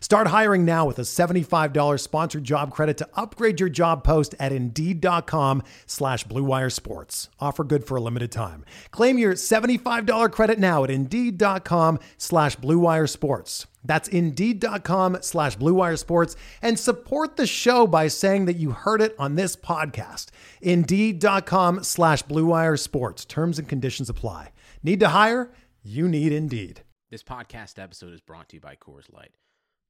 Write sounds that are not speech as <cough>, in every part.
Start hiring now with a $75 sponsored job credit to upgrade your job post at Indeed.com slash BlueWire Sports. Offer good for a limited time. Claim your $75 credit now at Indeed.com slash BlueWire Sports. That's Indeed.com slash BlueWire Sports and support the show by saying that you heard it on this podcast. Indeed.com slash BlueWire Sports. Terms and conditions apply. Need to hire? You need Indeed. This podcast episode is brought to you by Coors Light.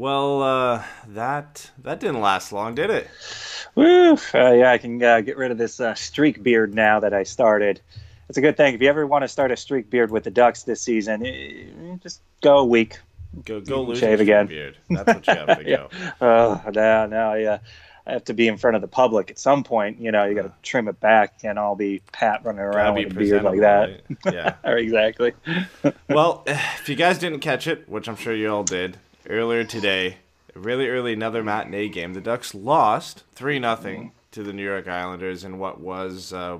Well, uh, that that didn't last long, did it? Woo! Uh, yeah, I can uh, get rid of this uh, streak beard now that I started. It's a good thing. If you ever want to start a streak beard with the Ducks this season, eh, just go a week. Go go lose Shave again. beard. That's what you have <laughs> to go. Oh, now, now, yeah. I have to be in front of the public at some point. You know, you got to trim it back, and I'll be Pat running around be with a beard like that. right? Yeah. <laughs> exactly. well, <sighs> if you guys didn't catch it, which I'm sure you all did, earlier today, really early another matinee game, the Ducks lost three nothing to the New York Islanders in what was uh,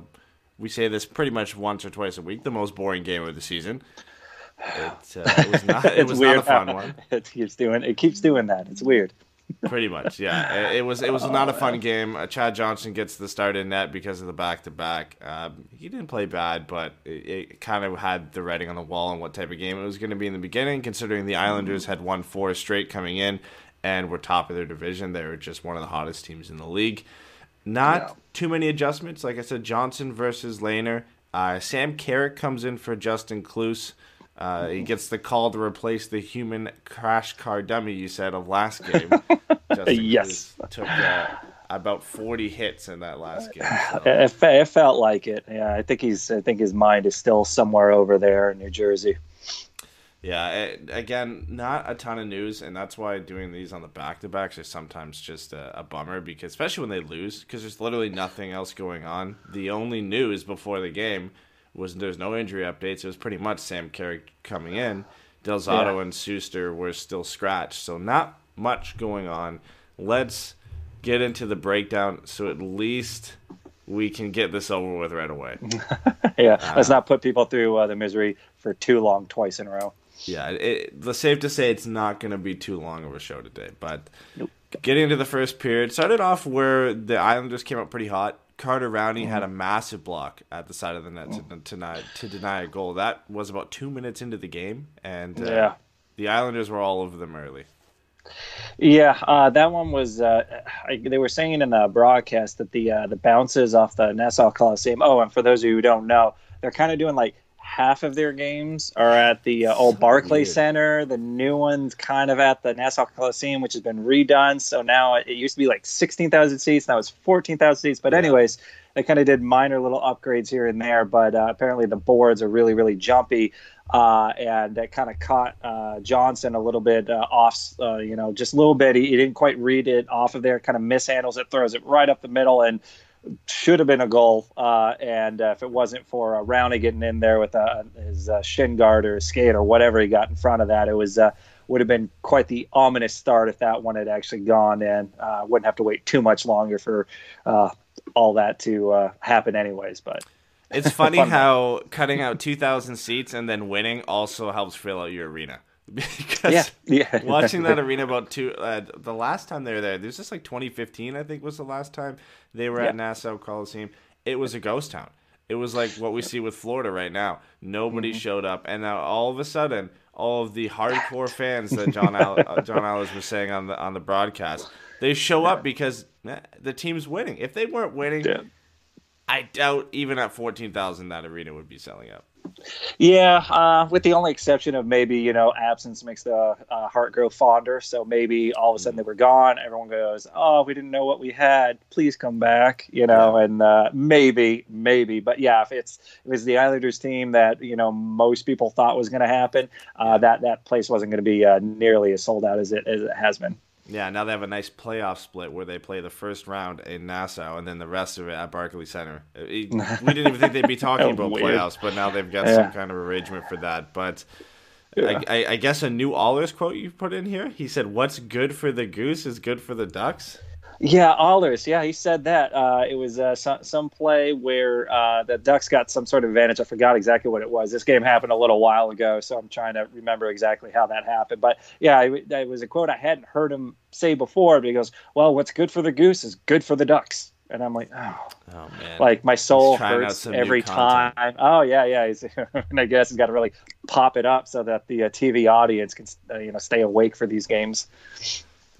we say this pretty much once or twice a week, the most boring game of the season. It, uh, it was not. It <laughs> it's was weird. not a fun one. <laughs> It keeps doing. It keeps doing that. It's weird. Pretty much, yeah. <laughs> It, it was it was not a fun game. Uh, Chad Johnson gets the start in net because of the back to back. He didn't play bad, but it, it kind of had the writing on the wall on what type of game it was going to be in the beginning. Considering the Islanders had won four straight coming in and were top of their division, they were just one of the hottest teams in the league. Not too many adjustments. Like I said, Johnson versus Lehner. Uh, Sam Carrick comes in for Justin Kloos. Uh, he gets the call to replace the human crash car dummy you said of last <laughs> game. Yes. Kloos took uh, about 40 hits in that last game. so- It, it it felt like it. Yeah, I think he's. I think his mind is still somewhere over there in New Jersey. Yeah, it, again, not a ton of news, and that's why doing these on the back to backs is sometimes just a, a bummer because, especially when they lose, because there's literally nothing else going on. The only news before the game was there's no injury updates. It was pretty much Sam Carrick coming in. Del Zotto Yeah. and Sustr were still scratched, so not much going on. Let's get into the breakdown so at least we can get this over with right away. <laughs> Yeah, let's not put people through uh, the misery for too long twice in a row. Yeah, it, it's safe to say it's not going to be too long of a show today. But getting into the first period, started off where the Islanders came out pretty hot. Carter Rowney had a massive block at the side of the net to, to, deny, to deny a goal. That was about two minutes into the game, and uh, Yeah. the Islanders were all over them early. Yeah, uh, that one was. Uh, I, they were saying in the broadcast that the uh, the bounces off the Nassau Coliseum. Oh, and for those of you who don't know, they're kind of doing like half of their games are at the uh, old So Barclay. Center. The new one's kind of at the Nassau Coliseum, which has been redone. So now it, it used to be like 16,000 seats. Now it's 14,000 seats. But, anyways, they kind of did minor little upgrades here and there. But uh, apparently the boards are really, really jumpy. Uh, and that kind of caught uh, Johnson a little bit uh, off, uh, you know, just a little bit. He, he didn't quite read it off of there, kind of mishandles it, throws it right up the middle, and should have been a goal. Uh, and uh, if it wasn't for uh, Rowney getting in there with uh, his uh, shin guard or his skate or whatever he got in front of that, it was uh, would have been quite the ominous start if that one had actually gone in. Uh, wouldn't have to wait too much longer for uh, all that to uh, happen, anyways. But It's funny <laughs> Fun. how cutting out 2,000 seats and then winning also helps fill out your arena. <laughs> because yeah, yeah, <laughs> watching that arena about two, uh, the last time they were there, this is like 2015, I think was the last time they were Yeah. at Nassau Coliseum. It was a ghost town. It was like what we see with Florida right now. Nobody Mm-hmm. showed up, and now all of a sudden, all of the hardcore fans that John <laughs> Al- uh, John Ahlers was saying on the on the broadcast, they show up because the team's winning. If they weren't winning, Yeah. I doubt even at fourteen thousand that arena would be selling out. Yeah, uh, with the only exception of maybe you know absence makes the uh, heart grow fonder. So maybe all of a sudden they were gone. Everyone goes, "Oh, we didn't know what we had. Please come back." You know, and uh, maybe, maybe, but yeah, if it's if it was the Islanders team that you know most people thought was going to happen, uh, that that place wasn't going to be uh, nearly as sold out as it as it has been. Yeah, now they have a nice playoff split where they play the first round in Nassau and then the rest of it at Barclays Center. Uh, We <laughs> didn't even think they'd be talking about Weird. playoffs, but now they've got Yeah. some kind of arrangement for that. But I, I, I guess a new Ahlers quote you put in here. He said, "What's good for the goose is good for the ducks." Yeah, Ahlers. Yeah, he said that. Uh, it was uh, some, some play where uh, the Ducks got some sort of advantage. I forgot exactly what it was. This game happened a little while ago, so I'm trying to remember exactly how that happened. But yeah, it, it was a quote I hadn't heard him say before. But he goes, "Well, what's good for the goose is good for the Ducks." And I'm like, oh, Oh man, like my soul hurts every time. Oh yeah, yeah. He's, <laughs> and I guess he's got to really pop it up so that the uh, TV audience can, uh, you know, stay awake for these games.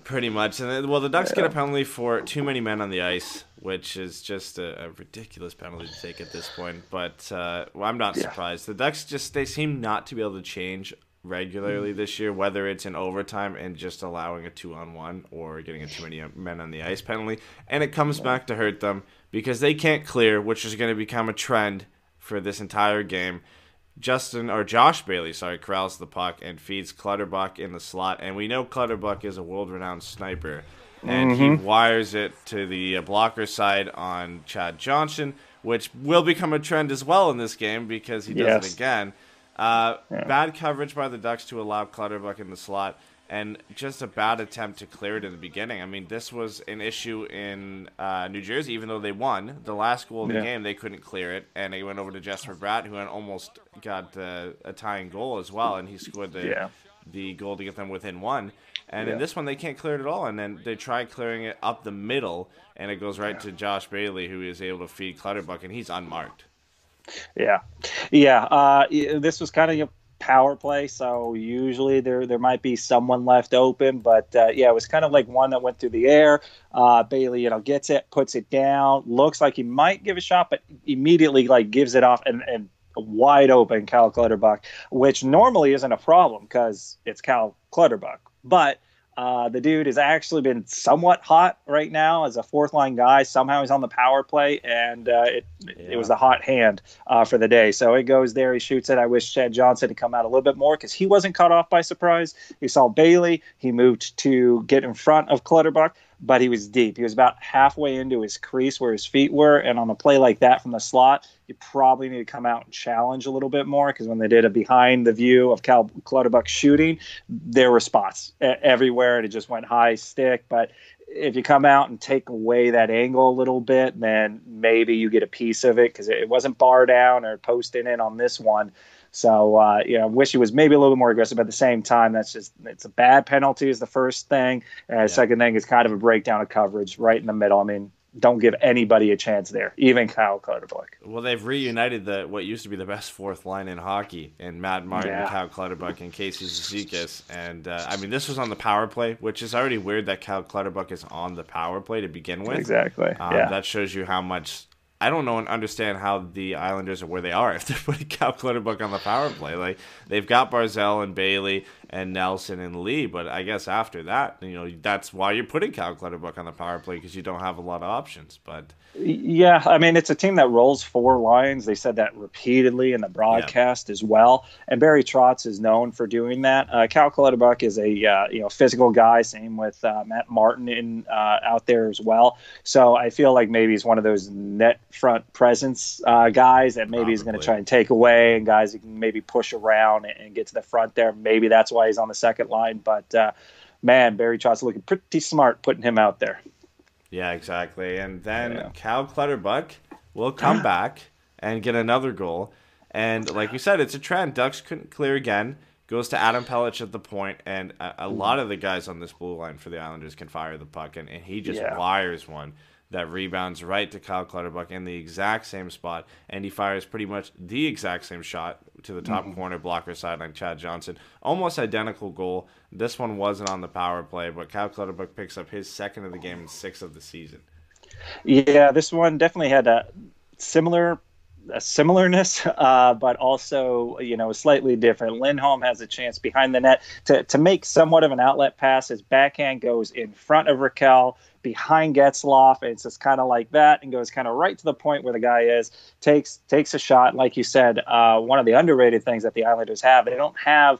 Pretty much, and then, well, the Ducks get a penalty for too many men on the ice, which is just a, a ridiculous penalty to take at this point. But uh, well, I'm not surprised. The Ducks just they seem not to be able to change regularly this year, whether it's in overtime and just allowing a two on one or getting a too many men on the ice penalty, and it comes back to hurt them because they can't clear, which is going to become a trend for this entire game. Justin or Josh Bailey, sorry, corrals the puck and feeds Clutterbuck in the slot, and we know Clutterbuck is a world-renowned sniper, and he wires it to the uh, blocker side on Chad Johnson, which will become a trend as well in this game because he does Yes. it again. Uh, Bad coverage by the Ducks to allow Clutterbuck in the slot, and just a bad attempt to clear it in the beginning. I mean, this was an issue in uh, New Jersey, even though they won the last goal of the Yeah. game, they couldn't clear it, and they went over to Jesper Bratt, who had almost got uh, a tying goal as well, and he scored the Yeah. the goal to get them within one. And in this one, they can't clear it at all, and then they try clearing it up the middle, and it goes right to Josh Bailey, who is able to feed Clutterbuck, and he's unmarked. Yeah, yeah. Uh, this was kind of a power play, so usually there there might be someone left open, but uh, yeah, it was kind of like one that went through the air. Uh, Bailey, you know, gets it, puts it down, looks like he might give a shot, but immediately like gives it off and. and Wide open, Cal Clutterbuck, which normally isn't a problem because it's Cal Clutterbuck. But uh, the dude has actually been somewhat hot right now as a fourth line guy. Somehow he's on the power play, and uh, it, it was the hot hand uh, for the day. So it goes there. He shoots it. I wish Chad Johnson had come out a little bit more because he wasn't caught off by surprise. He saw Bailey. He moved to get in front of Clutterbuck, but he was deep. He was about halfway into his crease where his feet were. And on a play like that from the slot, you probably need to come out and challenge a little bit more because when they did a behind the view of Cal Clutterbuck shooting, there were spots everywhere and it just went high stick. But if you come out and take away that angle a little bit, then maybe you get a piece of it because it wasn't bar down or posting in on this one. So uh, you know, wish he was maybe a little bit more aggressive. But at the same time, that's just it's a bad penalty is the first thing. And the second thing is kind of a breakdown of coverage right in the middle. I mean, don't give anybody a chance there, even Kyle Clutterbuck. Well, they've reunited the what used to be the best fourth line in hockey, and Matt Martin, Yeah. Cal Clutterbuck, and Casey Cizikas. And uh, I mean, this was on the power play, which is already weird that Cal Clutterbuck is on the power play to begin with. Exactly. Um, yeah. That shows you how much I don't know and understand how the Islanders are where they are <laughs> if they're putting Cal Clutterbuck on the power play. Like they've got Barzal and Bailey and Nelson and Lee, but I guess after that, you know, that's why you're putting Cal Clutterbuck on the power play because you don't have a lot of options. But Yeah, I mean it's a team that rolls four lines. They said that repeatedly in the broadcast as well. And Barry Trotz is known for doing that. Uh, Cal Clutterbuck is a uh, you know physical guy. Same with uh, Matt Martin in uh, out there as well. So I feel like maybe he's one of those net front presence uh, guys that maybe he's going to try and take away, and guys who can maybe push around and, and get to the front there. Maybe that's why he's on the second line. But uh, man, Barry Trotz looking pretty smart putting him out there. yeah, exactly. And then Yeah. Cal Clutterbuck will come <gasps> back and get another goal. And like we said, it's a trend. Ducks couldn't clear again. Goes to Adam Pelech at the point, and a, a lot of the guys on this blue line for the Islanders can fire the puck, and, and he just Yeah. wires one that rebounds right to Kyle Clutterbuck in the exact same spot, and he fires pretty much the exact same shot to the top corner blocker sideline, Chad Johnson. Almost identical goal. This one wasn't on the power play, but Kyle Clutterbuck picks up his second of the game and sixth of the season. Yeah, this one definitely had a similar a similarness, <laughs> uh, but also you know slightly different. Lindholm has a chance behind the net to to make somewhat of an outlet pass. His backhand goes in front of Rakell, behind Getzlaf. And it's just kind of like that, and goes kind of right to the point where the guy is. takes takes a shot. Like you said, uh, one of the underrated things that the Islanders have, they don't have,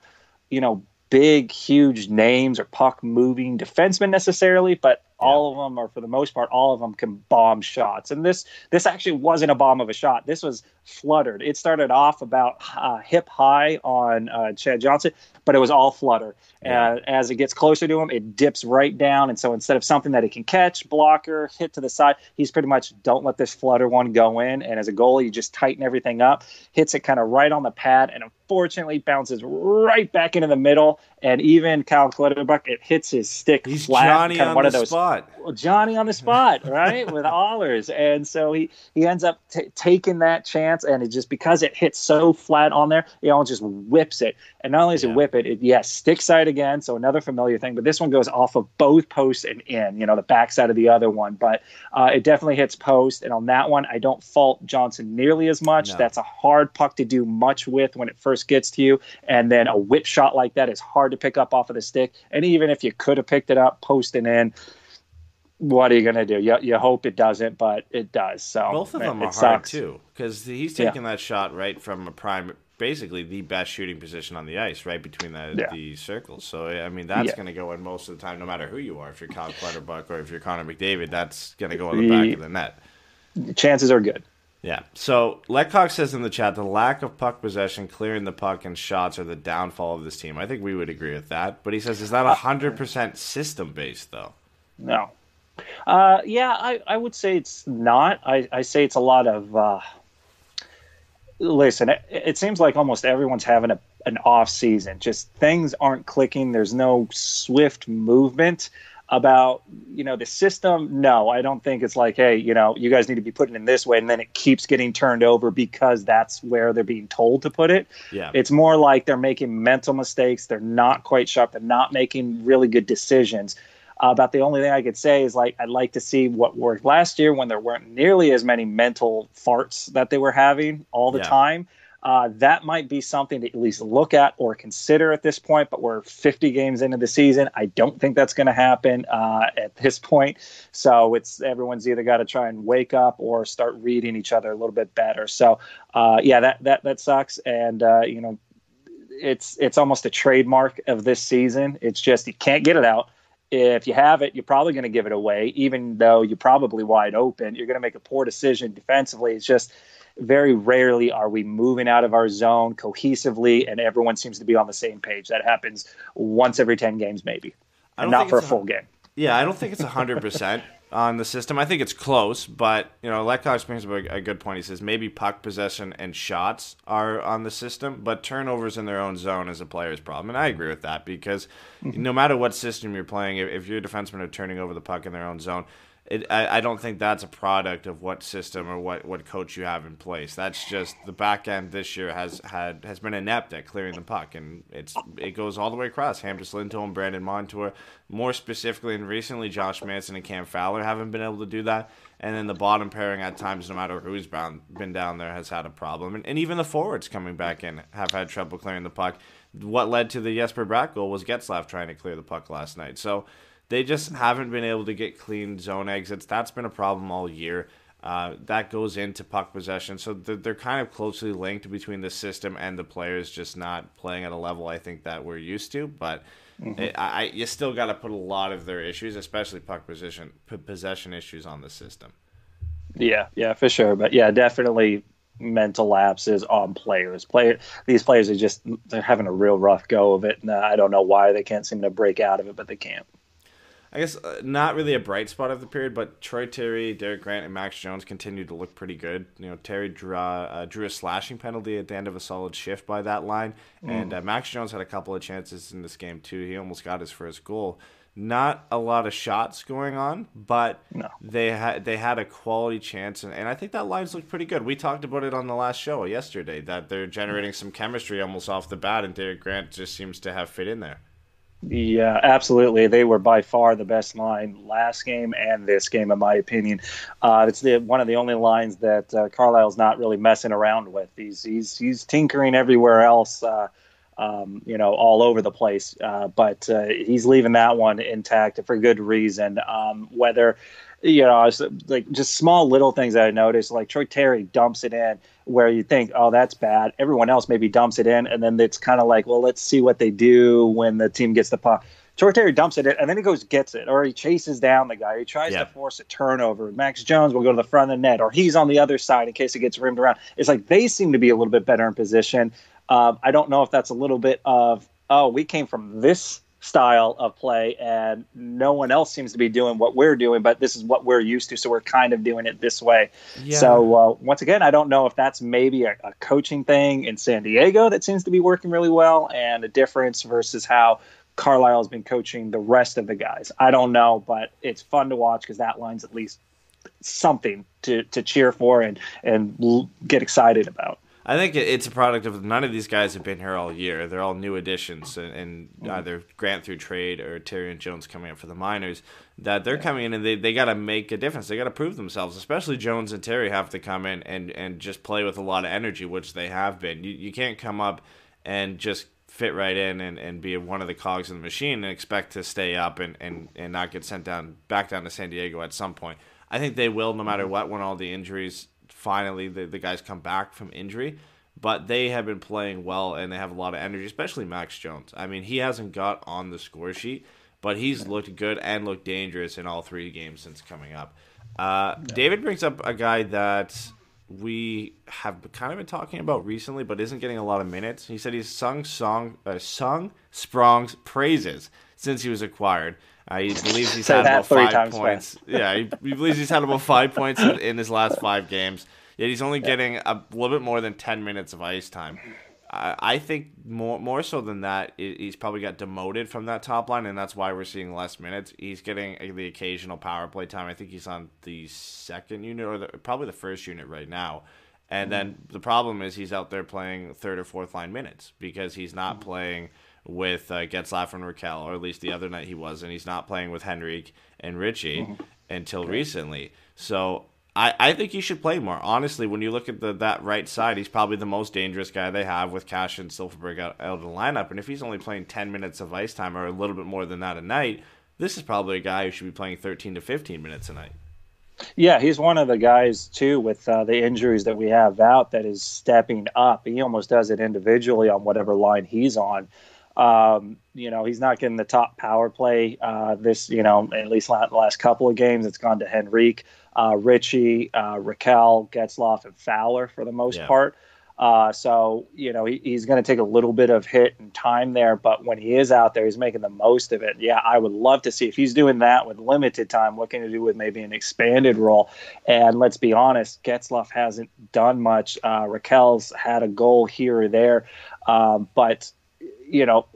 you know. Big, huge names or puck moving defensemen necessarily, but all of them, or for the most part, all of them can bomb shots. And this this actually wasn't a bomb of a shot. This was fluttered. It started off about uh, hip high on uh, Chad Johnson, but it was all flutter. Yeah. Uh, as it gets closer to him, it dips right down. And so instead of something that he can catch, blocker, hit to the side, he's pretty much don't let this flutter one go in. And as a goalie, you just tighten everything up, hits it kind of right on the pad, and unfortunately bounces right back into the middle. And even Cal Clutterbuck, it hits his stick He's flat, Johnny kind of on one the of those spot. Well, Johnny on the spot, <laughs> right, with Ahlers, and so he he ends up t- taking that chance, and it just because it hits so flat on there, he almost just whips it, and not only does Yeah. it whip it, it yes, stick side again, so another familiar thing, but this one goes off of both posts and in, you know, the backside of the other one, but uh, it definitely hits post, and on that one, I don't fault Johnson nearly as much. No. That's a hard puck to do much with when it first gets to you, and then a whip shot like that is hard to pick up off of the stick, and even if you could have picked it up, posting in what are you going to do? You, you hope it doesn't, but it does. So Both of them it are hard too, because he's Yeah. taking that shot right from a prime, basically the best shooting position on the ice, right between the Yeah. the circles. So I mean, that's Yeah. going to go in most of the time, no matter who you are. If you're Kyle Clutterbuck or if you're Connor McDavid, that's going to go in the back of the net. Chances are good. Yeah. So Lecoq says in the chat the lack of puck possession, clearing the puck, and shots are the downfall of this team. I think we would agree with that. But he says, is that Uh, hundred percent system based though? No. Uh, yeah, I, I would say it's not. I, I say it's a lot of. Uh, listen, it, it seems like almost everyone's having a, an off season. Just things aren't clicking. There's no swift movement about you know the system. No, I don't think it's like, hey, you know, you guys need to be putting in this way, and then it keeps getting turned over because that's where they're being told to put it. Yeah. It's more like they're making mental mistakes. They're not quite sharp. They're not making really good decisions. Uh, about the only thing I could say is like I'd like to see what worked last year when there weren't nearly as many mental farts that they were having all the Yeah. time. Uh, that might be something to at least look at or consider at this point. But we're 50 games into the season. I don't think that's going to happen uh, at this point. So it's everyone's either got to try and wake up or start reading each other a little bit better. So uh, yeah, that that that sucks. And uh, you know, it's it's almost a trademark of this season. It's just you can't get it out. If you have it, you're probably going to give it away, even though you're probably wide open. You're going to make a poor decision defensively. It's just very rarely are we moving out of our zone cohesively, and everyone seems to be on the same page. That happens once every ten games, maybe, and don't for a full game. Yeah, I don't think it's hundred percent <laughs> on the system. I think it's close, but you know, Lecoq brings up a, a good point. He says maybe puck possession and shots are on the system, but turnovers in their own zone is a player's problem, and I agree with that because mm-hmm. no matter what system you're playing, if, if your defensemen are turning over the puck in their own zone, it, I, I don't think that's a product of what system or what, what coach you have in place. That's just the back end this year has had has been inept at clearing the puck, and it's it goes all the way across. Hampus Lindholm, Brandon Montour, more specifically, and recently Josh Manson and Cam Fowler haven't been able to do that. And then the bottom pairing at times, no matter who's bound, been down there, has had a problem. And, and even the forwards coming back in have had trouble clearing the puck. What led to the Jesper Bratt goal was Getzlaf trying to clear the puck last night. So they just haven't been able to get clean zone exits. That's been a problem all year. Uh, that goes into puck possession. So they're, they're, kind of closely linked between the system and the players just not playing at a level I think that we're used to. But mm-hmm. it, I, you still got to put a lot of their issues, especially puck position, possession issues, on the system. Yeah, yeah, for sure. But yeah, definitely mental lapses on players. Player, these players are just they're having a real rough go of it, and uh, I don't know why they can't seem to break out of it, but they can't. I guess uh, not really a bright spot of the period, but Troy Terry, Derek Grant, and Max Jones continued to look pretty good. You know, Terry drew, uh, drew a slashing penalty at the end of a solid shift by that line, mm. and uh, Max Jones had a couple of chances in this game too. He almost got his first goal. Not a lot of shots going on, but no. they had they had a quality chance, and, and I think that lines look pretty good. We talked about it on the last show yesterday that they're generating some chemistry almost off the bat, and Derek Grant just seems to have fit in there. Yeah, absolutely. They were by far the best line last game and this game, in my opinion. Uh, it's the one of the only lines that uh, Carlyle's not really messing around with. He's he's he's tinkering everywhere else, uh, um, you know, all over the place. Uh, but uh, he's leaving that one intact for good reason. Um, whether you know, like just small little things that I noticed, like Troy Terry dumps it in where you think, oh, that's bad. Everyone else maybe dumps it in, and then it's kind of like, well, let's see what they do when the team gets the puck. Troy Terry dumps it in, and then he goes gets it, or he chases down the guy. He tries yeah. to force a turnover. Max Jones will go to the front of the net, or he's on the other side in case it gets rimmed around. It's like they seem to be a little bit better in position. Um, I don't know if that's a little bit of, oh, we came from this style of play and no one else seems to be doing what we're doing but this is what we're used to so we're kind of doing it this way. Yeah. so uh, once again i don't know if that's maybe a, a, coaching thing in san diego that seems to be working really well and a difference versus how Carlyle's been coaching the rest of the guys. I don't know but it's fun to watch because that line's at least something to, to cheer for and and get excited about I think it's a product of none of these guys have been here all year. They're all new additions, and, and mm-hmm. either Grant through trade or Terry and Jones coming up for the minors. That they're coming in and they, they got to make a difference. They got to prove themselves. Especially Jones and Terry have to come in and, and just play with a lot of energy, which they have been. You, you can't come up and just fit right in and, and be one of the cogs in the machine and expect to stay up and, and, and not get sent down back down to San Diego at some point. I think they will no matter mm-hmm. what when all the injuries finally the, the guys come back from injury. But they have been playing well and they have a lot of energy, especially Max Jones. I mean, he hasn't got on the score sheet, but he's looked good and looked dangerous in all three games since coming up. Uh, David brings up a guy that we have kind of been talking about recently, but isn't getting a lot of minutes. He said he's sung song, uh, sung Sprong's praises since he was acquired. Uh, he believes he's had about five points. yeah, he, he, believes he's had about five points in, in, his last five games. Yet he's only getting a little bit more than ten minutes of ice time. I, I think more more so than that, he's probably got demoted from that top line, and that's why we're seeing less minutes. He's getting the occasional power play time. I think he's on the second unit or the, probably the first unit right now. And then the problem is he's out there playing third or fourth line minutes because he's not playing with uh, Getzlaf and Rakell, or at least the other night he was, and he's not playing with Henrique and Ritchie mm-hmm. until okay. recently. So I, I think he should play more. Honestly, when you look at the that right side, he's probably the most dangerous guy they have with Kase and Silfverberg out, out of the lineup. And if he's only playing 10 minutes of ice time or a little bit more than that a night, this is probably a guy who should be playing 13 to 15 minutes a night. Yeah, he's one of the guys too with uh, the injuries that we have out that is stepping up. He almost does it individually on whatever line he's on. Um, you know, he's not getting the top power play uh, this, you know, at least the last couple of games. It's gone to Henrique, uh, Ritchie, uh, Rakell, Getzlaf, and Fowler for the most yeah. part. Uh, so, you know, he, he's going to take a little bit of hit and time there, but when he is out there, he's making the most of it. Yeah, I would love to see if he's doing that with limited time, what can he do with maybe an expanded role? And let's be honest, Getzlaf hasn't done much. Uh, Rakell's had a goal here or there, um, but you know,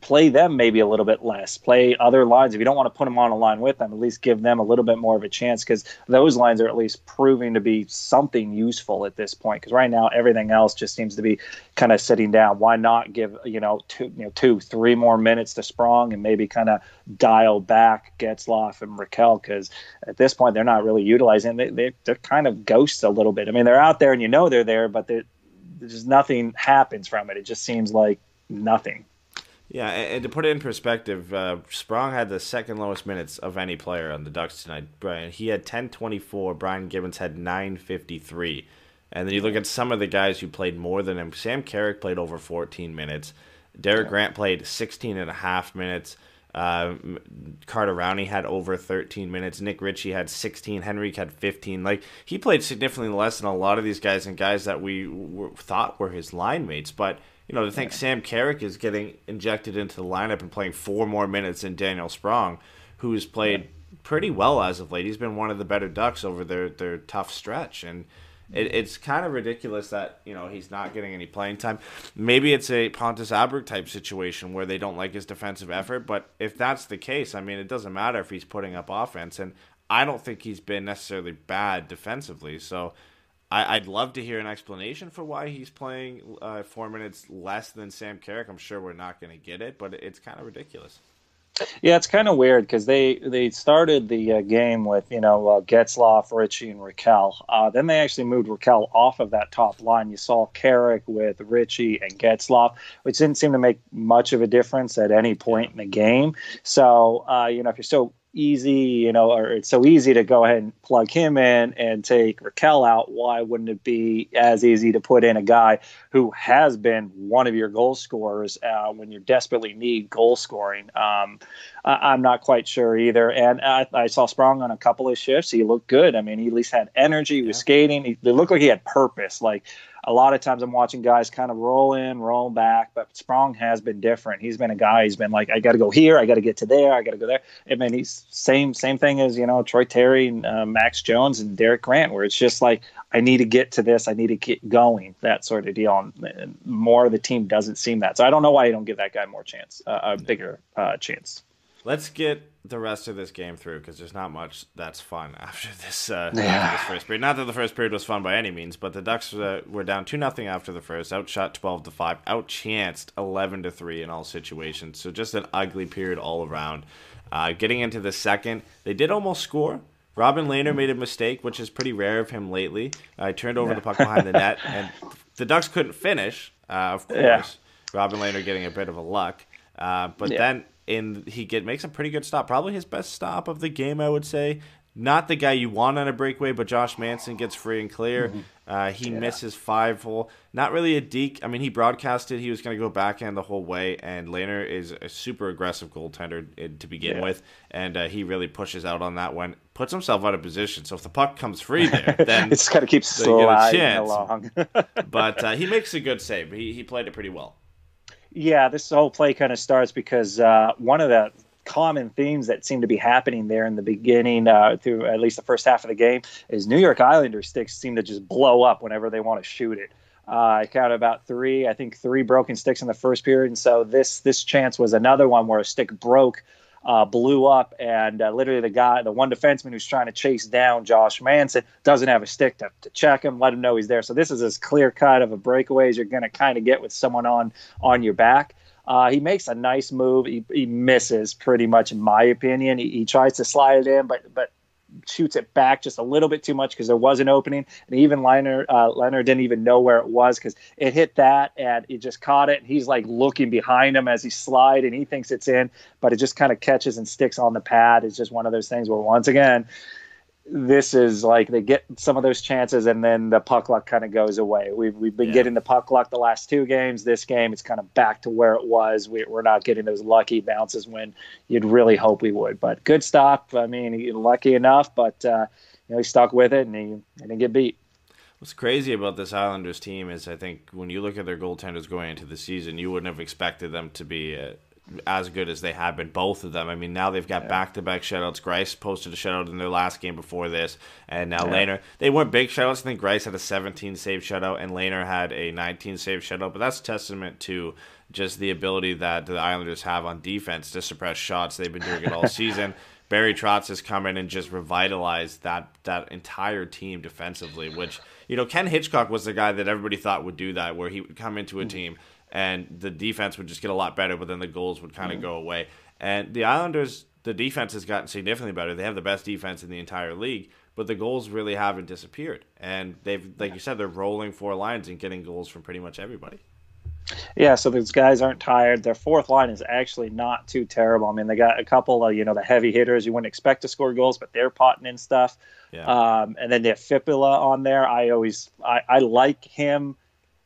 play them maybe a little bit less. Play other lines if you don't want to put them on a line with them. At least give them a little bit more of a chance because those lines are at least proving to be something useful at this point. Because right now everything else just seems to be kind of sitting down. Why not give you know two, you know two, three more minutes to Sprong and maybe kind of dial back Getzlaf and Rakell because at this point they're not really utilizing. They, they they're kind of ghosts a little bit. I mean they're out there and you know they're there, but there's nothing happens from it. It just seems like nothing. Yeah, and, to put it in perspective, uh, Sprong had the second lowest minutes of any player on the Ducks tonight. Brian, he had 10.24. Brian Gibbons had 9.53. And then you look at some of the guys who played more than him. Sam Carrick played over 14 minutes. Derek Grant played 16 and a half minutes. Uh, Carter Rowney had over 13 minutes. Nick Ritchie had 16. Henrique had 15. Like he played significantly less than a lot of these guys and guys that we were, thought were his line mates. But you know, to think yeah. Sam Carrick is getting injected into the lineup and playing four more minutes than Daniel Sprong, who's played yeah. pretty well as of late. He's been one of the better Ducks over their, their tough stretch. And it, it's kind of ridiculous that, you know, he's not getting any playing time. Maybe it's a Pontus Aberg type situation where they don't like his defensive effort. But if that's the case, I mean, it doesn't matter if he's putting up offense. And I don't think he's been necessarily bad defensively. So I, would love to hear an explanation for why he's playing uh, four minutes less than Sam Carrick. I'm sure we're not going to get it, but it's kind of ridiculous. Yeah, it's kind of weird because they they started the uh, game with you know uh, Getzlaf, Ritchie, and Rakell. Uh, then they actually moved Rakell off of that top line. You saw Carrick with Ritchie and Getzlaf, which didn't seem to make much of a difference at any point in the game. So uh, you know if you're so easy, you know, or it's so easy to go ahead and plug him in and take Rakell out. Why wouldn't it be as easy to put in a guy who has been one of your goal scorers uh, when you desperately need goal scoring? Um, I, am not quite sure either. And I, I, saw Sprong on a couple of shifts. He looked good. I mean, he at least had energy. He was yeah. skating. He, it looked like he had purpose. Like a lot of times I'm watching guys kind of roll in, roll back, but Sprong has been different. He's been a guy. He's been like, I got to go here, I got to get to there, I got to go there. I mean, he's same same thing as you know Troy Terry, and, uh, Max Jones, and Derek Grant, where it's just like I need to get to this, I need to get going, that sort of deal. And more of the team doesn't seem that. So I don't know why you don't give that guy more chance, uh, a bigger uh, chance. Let's get the rest of this game through because there's not much that's fun <laughs> after this, uh, yeah. after this first period. Not that the first period was fun by any means, but the Ducks uh, were down two nothing after the first, outshot twelve to five, outchanced eleven to three in all situations. So just an ugly period all around. Uh, getting into the second, they did almost score. Robin Lehner made a mistake, which is pretty rare of him lately. I turned over yeah. the puck behind the net, and <laughs> the Ducks couldn't finish. Uh, of course, yeah. Robin Lehner getting a bit of a luck. Uh, but then and he get makes a pretty good stop. Probably his best stop of the game, I would say. Not the guy you want on a breakaway, but Josh Manson gets free and clear. Mm-hmm. Uh, he yeah. misses five hole. Not really a deke. I mean, he broadcasted he was going to go backhand the whole way, and Lehner is a super aggressive goaltender to begin yeah. with, and uh, he really pushes out on that one. Puts himself out of position. So if the puck comes free there, <laughs> then it's kind of keeps sliding along. <laughs> but uh, he makes a good save. He he played it pretty well. Yeah, this whole play kind of starts because uh, one of the common themes that seem to be happening there in the beginning uh, through at least the first half of the game is New York Islander sticks seem to just blow up whenever they want to shoot it. Uh, I counted about three, I think three broken sticks in the first period, and so this this chance was another one where a stick broke uh, blew up, and uh, literally the guy, the one defenseman who's trying to chase down Josh Manson, doesn't have a stick to, to check him, let him know he's there. So this is as clear cut of a breakaway as you're going to kind of get with someone on on your back. Uh, he makes a nice move. He, he misses pretty much, in my opinion. He, he tries to slide it in, but but shoots it back just a little bit too much because there was an opening, and even Leonard uh, Leonard didn't even know where it was because it hit that and he just caught it. And he's like looking behind him as he slide, and he thinks it's in, but it just kind of catches and sticks on the pad. It's just one of those things where once again this is like they get some of those chances and then the puck luck kind of goes away. We've, we've been yeah. getting the puck luck the last two games. This game, it's kind of back to where it was. We, are not getting those lucky bounces when you'd really hope we would. But good stop. I mean, lucky enough, but uh, you know, he stuck with it and he, he didn't get beat. What's crazy about this Islanders team is I think when you look at their goaltenders going into the season, you wouldn't have expected them to be. Uh, as good as they have been, both of them. I mean, now they've got back to back shutouts. Greiss posted a shutout in their last game before this, and now Yeah. Lehner. They weren't big shutouts. I think Greiss had a 17 save shutout, and Lehner had a 19 save shutout, but that's testament to just the ability that the Islanders have on defense to suppress shots. They've been doing it all <laughs> season. Barry Trotz has come in and just revitalized that that entire team defensively. Which you know, Ken Hitchcock was the guy that everybody thought would do that, where he would come into a mm. team and the defense would just get a lot better, but then the goals would kind of go away. And the Islanders, the defense has gotten significantly better. They have the best defense in the entire league, but the goals really haven't disappeared. And they've, like you said, they're rolling four lines and getting goals from pretty much everybody. Yeah, so these guys aren't tired. Their fourth line is actually not too terrible. I mean, they got a couple of you know the heavy hitters you wouldn't expect to score goals, but they're potting in stuff. Yeah. Um, and then they have Filppula on there. I always I, I like him.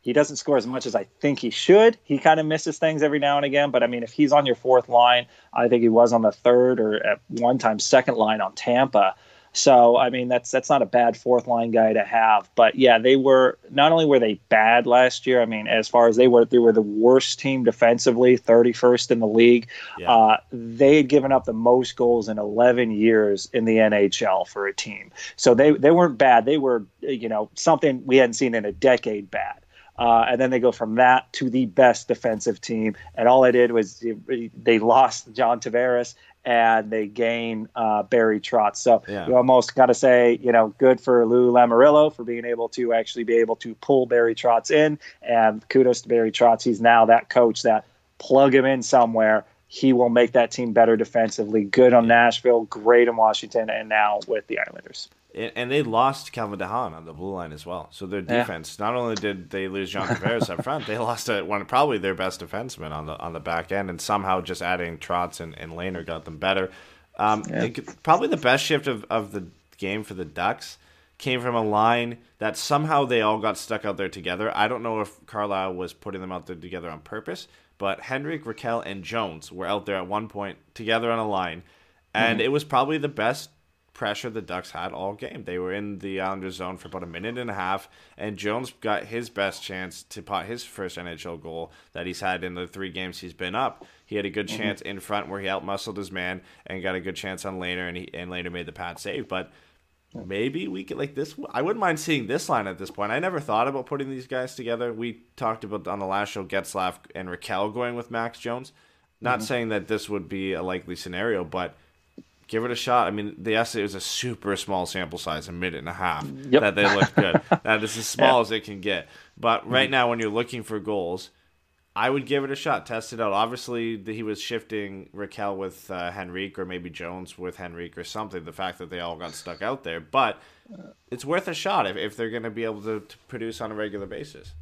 He doesn't score as much as I think he should. He kind of misses things every now and again. But I mean, if he's on your fourth line, I think he was on the third or at one time second line on Tampa. So I mean, that's that's not a bad fourth line guy to have. But yeah, they were not only were they bad last year. I mean, as far as they were, they were the worst team defensively, 31st in the league. Yeah. Uh, they had given up the most goals in 11 years in the NHL for a team. So they they weren't bad. They were you know something we hadn't seen in a decade bad. Uh, and then they go from that to the best defensive team. And all I did was they lost John Tavares and they gain uh, Barry Trotz. So Yeah. you almost got to say, you know, good for Lou Lamoriello for being able to actually be able to pull Barry Trotz in. And kudos to Barry Trotz. He's now that coach that plug him in somewhere. He will make that team better defensively. Good on Nashville, great in Washington, and now with the Islanders. And and they lost Calvin DeHaan on the blue line as well. So their Yeah. defense, not only did they lose John Tavares up front, they lost a, one probably their best defenseman on the on the back end, and somehow just adding Trotz and, and Lehner got them better. Um, could- probably the best shift of, of the game for the Ducks came from a line that somehow they all got stuck out there together. I don't know if Carlyle was putting them out there together on purpose, but Henrique, Rakell, and Jones were out there at one point together on a line, and it was probably the best pressure the Ducks had all game. They were in the Islanders zone for about a minute and a half, and Jones got his best chance to pot his first NHL goal that he's had in the three games he's been up. He had a good mm-hmm. chance in front where he outmuscled his man and got a good chance on Lehner, and he and Lehner made the pad save. But maybe we could like this. I wouldn't mind seeing this line at this point. I never thought about putting these guys together. We talked about on the last show Getzlaf and Rakell going with Max Jones. Not mm-hmm. saying that this would be a likely scenario, but give it a shot. I mean, the essay was a super small sample size, a minute and a half, Yep. that they looked good. <laughs> that is as small as it can get. But right now, when you're looking for goals, I would give it a shot, test it out. Obviously, he was shifting Rakell with uh, Henrique or maybe Jones with Henrique or something. The fact that they all got stuck out there, but it's worth a shot if, if they're going to be able to, to produce on a regular basis.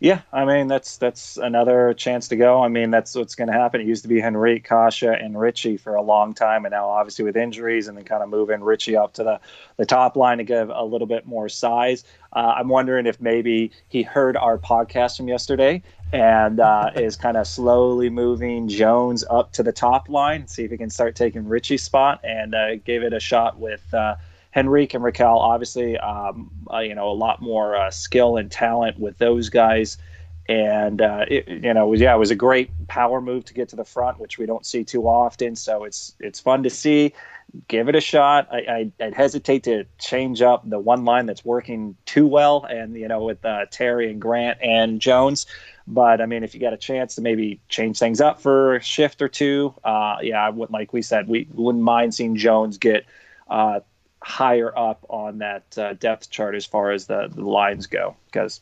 Yeah, I mean that's that's another chance to go. I mean that's what's going to happen. It used to be Henrique, Kase, and Ritchie for a long time, and now obviously with injuries and then kind of moving Ritchie up to the the top line to give a little bit more size. Uh, I'm wondering if maybe he heard our podcast from yesterday and uh, is kind of slowly moving Jones up to the top line, see if he can start taking Ritchie's spot, and uh, gave it a shot with. Henrique and Rakell, obviously, um, uh, you know, a lot more uh, skill and talent with those guys. And, uh, it, you know, it was, yeah, it was a great power move to get to the front, which we don't see too often. So it's it's fun to see. Give it a shot. I, I, I'd hesitate to change up the one line that's working too well, and you know, with uh, Terry and Grant and Jones. But I mean, if you got a chance to maybe change things up for a shift or two, uh, yeah, I would like we said, we wouldn't mind seeing Jones get uh, higher up on that uh, depth chart as far as the, the lines go because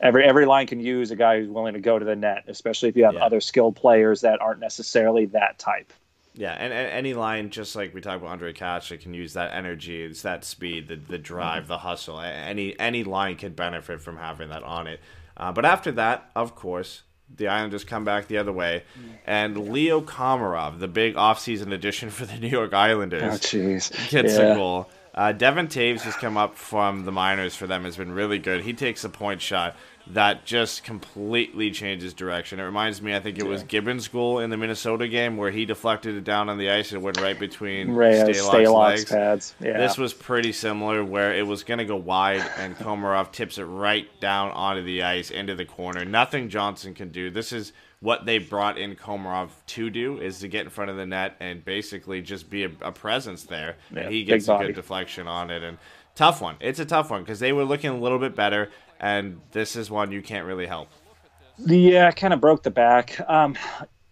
every every line can use a guy who's willing to go to the net especially if you have Yeah. other skilled players that aren't necessarily that type Yeah, and, and any line, just like we talked about Ondrej Kase, that can use that energy, it's that speed, the the drive, the hustle. Any any line can benefit from having that on it. Uh, but after that, of course, the Islanders come back the other way, and Leo Komarov, the big offseason addition <laughs> for the New York Islanders, oh jeez gets a goal. Uh, Devon Toews has come up from the minors for them, has been really good. He takes a point shot. that just completely changes direction. It reminds me, I think it was Gibbons' goal in the Minnesota game where he deflected it down on the ice and it went right between Reyes, Stalock's Stalock's legs. pads. Yeah. This was pretty similar where it was going to go wide and Komarov tips it right down onto the ice into the corner. Nothing Johnson can do. This is what they brought in Komarov to do is to get in front of the net and basically just be a, a presence there. Yeah, and he gets a good deflection on it and tough one. It's a tough one because they were looking a little bit better and this is one you can't really help. Yeah, kind of broke the back. Um,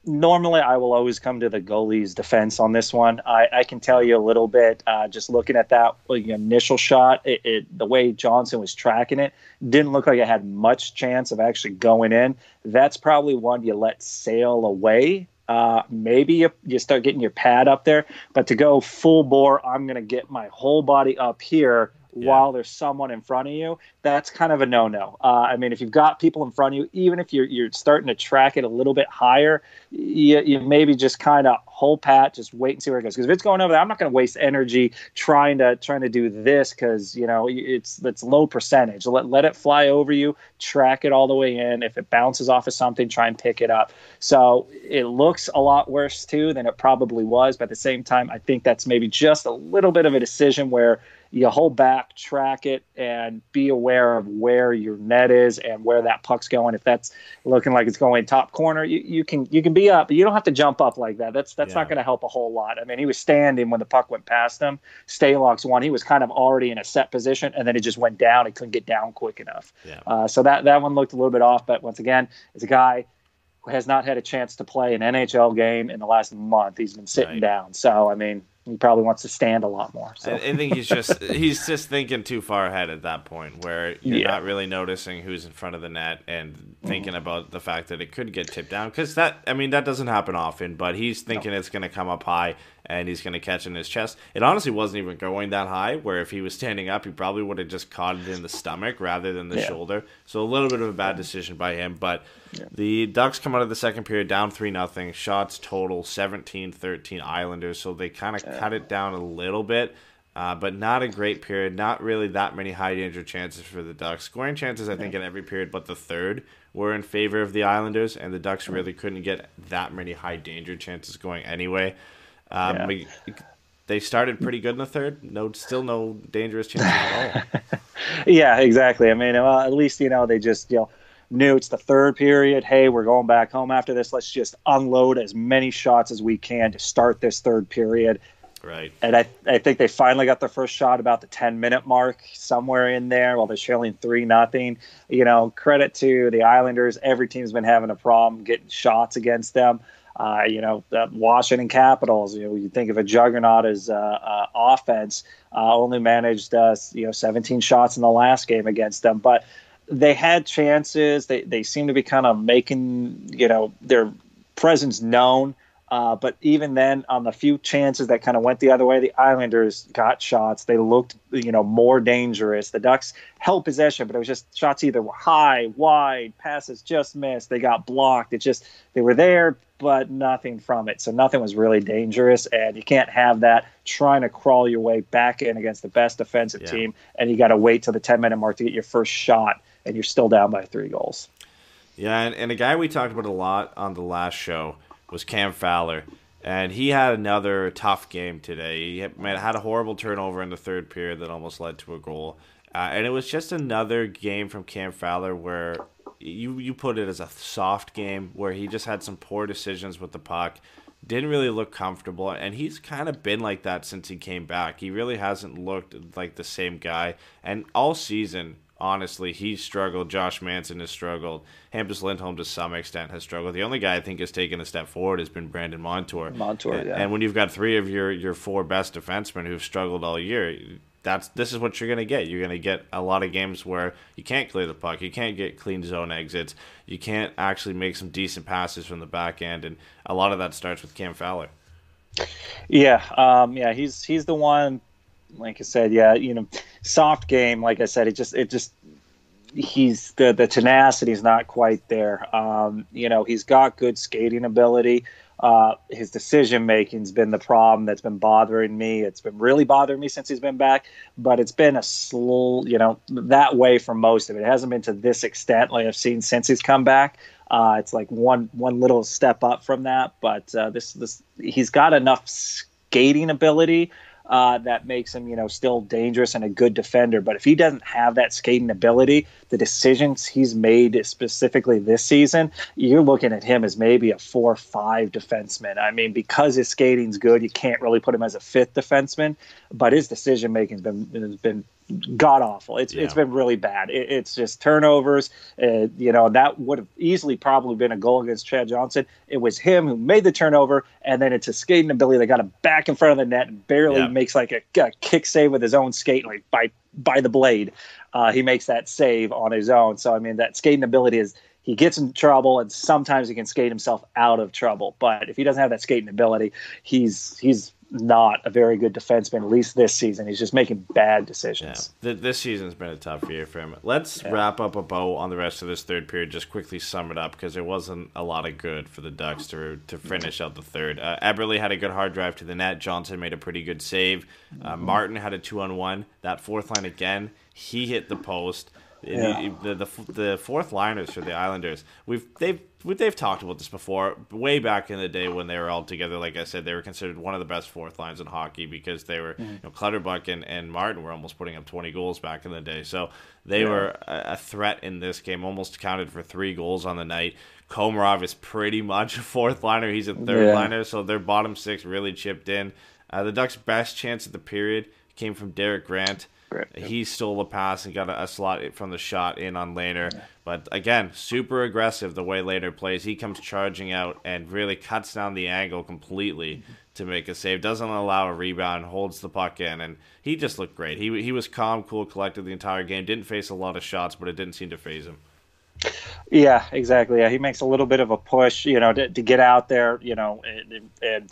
normally, I will always come to the goalie's defense on this one. I, I can tell you a little bit. Uh, just looking at that initial shot, it, it, the way Johnson was tracking it, didn't look like it had much chance of actually going in. That's probably one you let sail away. Uh, maybe you, you start getting your pad up there, but to go full bore, I'm going to get my whole body up here while there's someone in front of you, that's kind of a no-no. Uh, I mean, if you've got people in front of you, even if you're you're starting to track it a little bit higher, you, you maybe just kind of hold pat, just wait and see where it goes. Because if it's going over there, I'm not going to waste energy trying to trying to do this because you know it's it's low percentage. Let let it fly over you, track it all the way in. If it bounces off of something, try and pick it up. So it looks a lot worse too than it probably was. But at the same time, I think that's maybe just a little bit of a decision where you hold back, track it, and be aware of where your net is and where that puck's going. If that's looking like it's going top corner, you, you can you can be up, but you don't have to jump up like that. That's that's Yeah. not going to help a whole lot. I mean, he was standing when the puck went past him. Stalock's one. He was kind of already in a set position, and then it just went down. He couldn't get down quick enough. Yeah. Uh, so that that one looked a little bit off. But once again, it's a guy has not had a chance to play an NHL game in the last month. He's been sitting Right. down. So I mean, he probably wants to stand a lot more. So. I, I think he's just <laughs> he's just thinking too far ahead at that point where you're Yeah. not really noticing who's in front of the net and mm-hmm. thinking about the fact that it could get tipped down because that I mean that doesn't happen often but he's thinking it's going to come up high and he's going to catch in his chest it honestly wasn't even going that high where if he was standing up he probably would have just caught it in the stomach rather than the Yeah. shoulder so a little bit of a bad decision by him but the Ducks come out of the second period down 3 nothing shots total 17-13 Islanders so they kind of cut it down a little bit uh, but not a great period. Not really that many high danger chances for the Ducks. Scoring chances, I think, in every period but the third were in favor of the Islanders, and the Ducks really couldn't get that many high danger chances going anyway. Um, Yeah. we- They started pretty good in the third. No, still no dangerous chances at all. <laughs> Yeah, exactly. I mean, well, at least you know they just you know knew it's the third period. Hey, we're going back home after this. Let's just unload as many shots as we can to start this third period. Right. And I, I think they finally got their first shot about the 10 minute mark somewhere in there while they're trailing three nothing. You know, credit to the Islanders. Every team's been having a problem getting shots against them. Uh, you know, the Washington Capitals. You know, you think of a juggernaut as uh, uh, offense. Uh, only managed uh, you know 17 shots in the last game against them, but they had chances. They they seem to be kind of making you know their presence known. Uh, but even then, on the few chances that kind of went the other way, the Islanders got shots. They looked, you know, more dangerous. The Ducks held possession, but it was just shots either were high, wide, passes just missed. They got blocked. It just they were there, but nothing from it. So nothing was really dangerous, and you can't have that trying to crawl your way back in against the best defensive Yeah. team, and you got to wait till the 10 minute mark to get your first shot, and you're still down by three goals. Yeah, and, and a guy we talked about a lot on the last show was Cam Fowler, and he had another tough game today. He had, a horrible turnover in the third period that almost led to a goal, uh, and it was just another game from Cam Fowler where you you put it as a soft game where he just had some poor decisions with the puck. Didn't really look comfortable, and he's kind of been like that since he came back. He really hasn't looked like the same guy, and all season honestly, he's struggled. Josh Manson has struggled. Hampus Lindholm, to some extent, has struggled. The only guy I think has taken a step forward has been Brandon Montour. Montour, and, yeah. and when you've got three of your, your four best defensemen who've struggled all year, that's this is what you're going to get. You're going to get a lot of games where you can't clear the puck, you can't get clean zone exits, you can't actually make some decent passes from the back end, and a lot of that starts with Cam Fowler. Yeah, um, yeah, he's he's the one. Like I said, yeah, you know, soft game. Like I said, it just it just he's the the tenacity is not quite there. Um, you know, he's got good skating ability. Uh, his decision making's been the problem that's been bothering me. It's been really bothering me since he's been back, but it's been a slow, you know, that way for most of it. It hasn't been to this extent like I've seen since he's come back. Uh, it's like one one little step up from that, but uh, this this he's got enough skating ability uh, that makes him, you know, still dangerous and a good defender. But if he doesn't have that skating ability, the decisions he's made specifically this season, you're looking at him as maybe a four or five defenseman. I mean, because his skating's good, you can't really put him as a fifth defenseman. But his decision making's been has been god awful. It's Yeah. it's been really bad. It, it's just turnovers. Uh, you know that would have easily probably been a goal against Chad Johnson. It was him who made the turnover, and then it's a skating ability that got him back in front of the net and barely Yeah. makes like a, a kick save with his own skate, like by by the blade. Uh, he makes that save on his own. So I mean that skating ability is. He gets in trouble, and sometimes he can skate himself out of trouble. But if he doesn't have that skating ability, he's he's not a very good defenseman. At least this season, he's just making bad Yeah, decisions. Th- this season's been a tough year for him. Let's wrap up a bow on the rest of this third period. Just quickly sum it up because there wasn't a lot of good for the Ducks to to finish out the third. Uh, Eberle had a good hard drive to the net. Johnson made a pretty good save. Uh, Martin had a two on one. That fourth line again, he hit the post. Yeah. The, the the fourth liners for the Islanders, we've they've they've talked about this before, way back in the day when they were all together. Like I said, they were considered one of the best fourth lines in hockey because they were, you know, Clutterbuck and, and Martin were almost putting up 20 goals back in the day. So they were a, a threat in this game, almost counted for three goals on the night. Komarov is pretty much a fourth liner. He's a third Yeah. liner, so their bottom six really chipped in. Uh, the Ducks' best chance at the period came from Derek Grant. Yeah. He stole the pass and got a, a slot from the shot in on Lehner. But again, super aggressive the way Lehner plays. He comes charging out and really cuts down the angle completely to make a save. Doesn't allow a rebound, holds the puck in, and he just looked great. He he was calm, cool, collected the entire game. Didn't face a lot of shots, but it didn't seem to phase him. Yeah, exactly. Yeah, he makes a little bit of a push, you know, to, to get out there, you know, and, and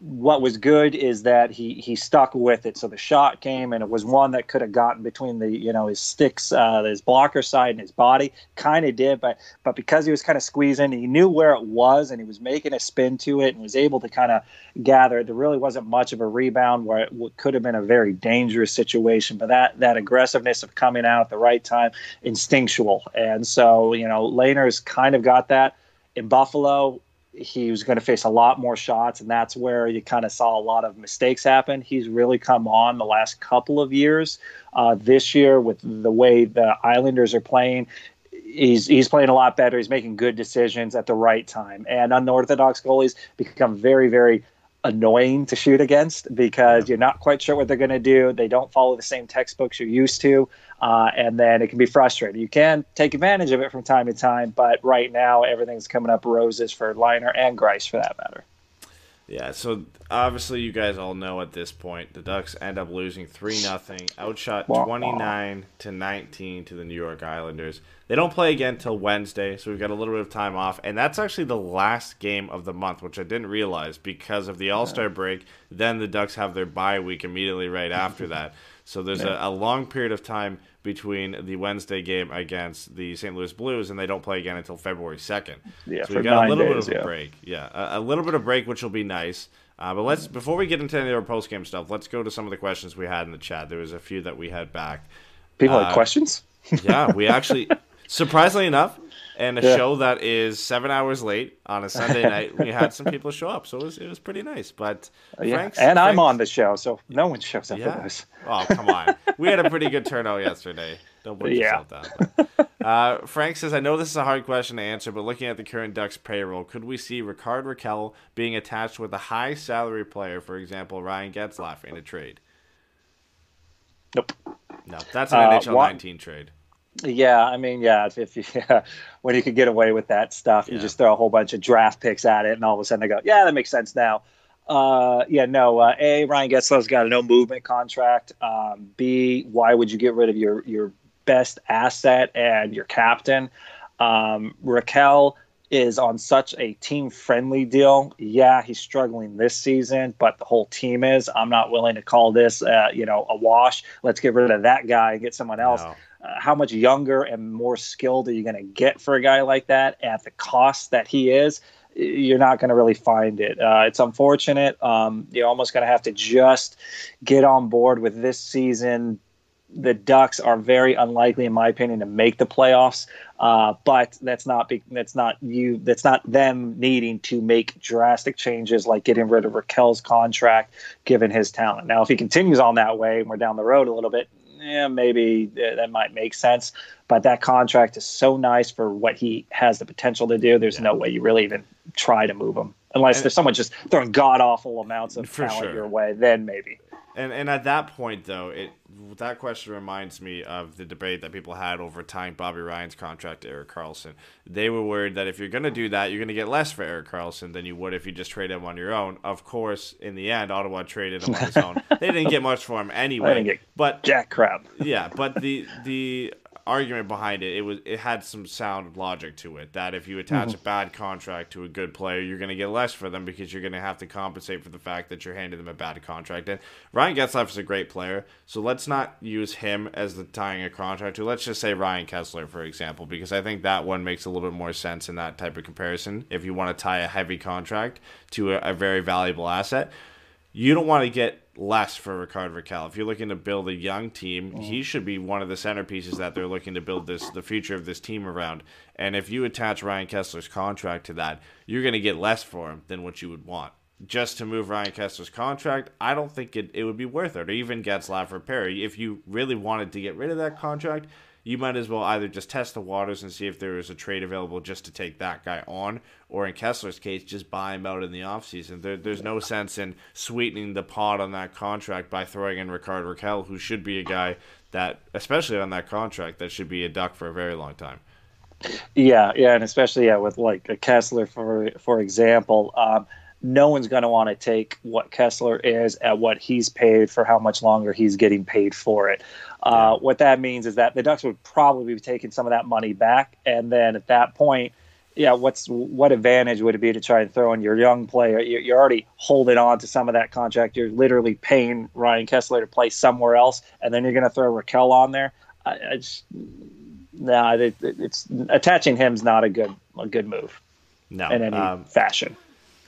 what was good is that he he stuck with it. So the shot came, and it was one that could have gotten between the you know his sticks, uh, his blocker side, and his body. Kind of did, but but because he was kind of squeezing, he knew where it was, and he was making a spin to it, and was able to kind of gather. There really wasn't much of a rebound where it could have been a very dangerous situation. But that that aggressiveness of coming out at the right time, instinctual, and so you know Lehner's kind of got that in Buffalo he was going to face a lot more shots, and that's where you kind of saw a lot of mistakes happen. He's really come on the last couple of years. Uh, this year, with the way the Islanders are playing, he's he's playing a lot better. He's making good decisions at the right time. And unorthodox goalies become very, very annoying to shoot against because you're not quite sure what they're going to do. They don't follow the same textbooks you're used to, uh, and then it can be frustrating. You can take advantage of it from time to time, but right now everything's coming up roses for Lehner and Greiss for that matter. Yeah, so obviously you guys all know at this point the Ducks end up losing three nothing, outshot twenty nine to nineteen to the New York Islanders. They don't play again till Wednesday, so we've got a little bit of time off, and that's actually the last game of the month, which I didn't realize because of the All Star break. Then the Ducks have their bye week immediately right after that, so there's a, a long period of time between the Wednesday game against the St. Louis Blues, and they don't play again until February second. Yeah, so we've got a little days, bit of a yeah. break. Yeah, a, a little bit of break, which will be nice. Uh, but let's before we get into any of our post game stuff, let's go to some of the questions we had in the chat. There was a few that we had back. People Uh, have questions. Yeah, we actually, <laughs> surprisingly enough, and a Yeah. show that is seven hours late on a Sunday night, we had some <laughs> people show up, so it was it was pretty nice. But Yeah, Frank's- and I'm on the show, so no one shows up for this. Oh come on, we had a pretty good <laughs> turnout yesterday. Don't put Yeah. yourself down. But, uh, Frank says, "I know this is a hard question to answer, but looking at the current Ducks payroll, could we see Rickard Rakell being attached with a high salary player, for example, Ryan Getzlaf, in a trade? Nope. No, that's an Uh, NHL what- 19 trade. Yeah, I mean, yeah, if, if you, <laughs> yeah, when you could get away with that stuff, you just throw a whole bunch of draft picks at it, and all of a sudden they go, yeah, that makes sense now. Uh, yeah, no. Uh, a Ryan Getzlaf's got a no movement contract. Um, B, why would you get rid of your your best asset and your captain? Um, Rakell is on such a team friendly deal. Yeah, he's struggling this season, but the whole team is. I'm not willing to call this, uh, you know, a wash. Let's get rid of that guy and get someone else. No. How much younger and more skilled are you going to get for a guy like that at the cost that he is? You're not going to really find it. Uh, it's unfortunate. Um, you're almost going to have to just get on board with this season the Ducks are very unlikely, in my opinion, to make the playoffs. Uh, but that's not be, that's not you that's not them needing to make drastic changes like getting rid of Rakell's contract, given his talent. Now, if he continues on that way and we're down the road a little bit, yeah, maybe that might make sense. But that contract is so nice for what he has the potential to do. There's yeah. no way you really even try to move him unless and, there's someone just throwing god awful amounts of talent sure. your way. Then maybe. And and at that point though, it that question reminds me of the debate that people had over tying Bobby Ryan's contract to Erik Karlsson. They were worried that if you're going to do that, you're going to get less for Erik Karlsson than you would if you just trade him on your own. Of course, in the end, Ottawa traded him on his <laughs> own. They didn't get much for him anyway. but jack crap. yeah, but the the argument behind it, it was it had some sound logic to it. That if you attach mm-hmm. a bad contract to a good player, you're going to get less for them because you're going to have to compensate for the fact that you're handing them a bad contract. And Ryan Getzlaf is a great player, so let's not use him as the tying a contract to. Let's just say Ryan Kesler, for example, because I think that one makes a little bit more sense in that type of comparison. If you want to tie a heavy contract to a, a very valuable asset, you don't want to get less for Rickard Rakell. If you're looking to build a young team, mm. he should be one of the centerpieces that they're looking to build this the future of this team around. And if you attach Ryan Kesler's contract to that, you're going to get less for him than what you would want. Just to move Ryan Kesler's contract, I don't think it, it would be worth it. Or even Getzlaf or Perry. If you really wanted to get rid of that contract, you might as well either just test the waters and see if there is a trade available just to take that guy on, or in Kesler's case, just buy him out in the offseason. There, there's no sense in sweetening the pot on that contract by throwing in Rickard Rakell, who should be a guy that, especially on that contract, that should be a duck for a very long time. Yeah, yeah, and especially yeah, with like a Kessler for for example, um, no one's going to want to take what Kesler is at what he's paid for how much longer he's getting paid for it. Uh, What that means is that the Ducks would probably be taking some of that money back, and then at that point, yeah, what's what advantage would it be to try and throw in your young player? You're, you're already holding on to some of that contract. You're literally paying Ryan Kesler to play somewhere else, and then you're going to throw Rakell on there. I, I just, no, nah, it, it's attaching him's not a good a good move. No, in any um, fashion.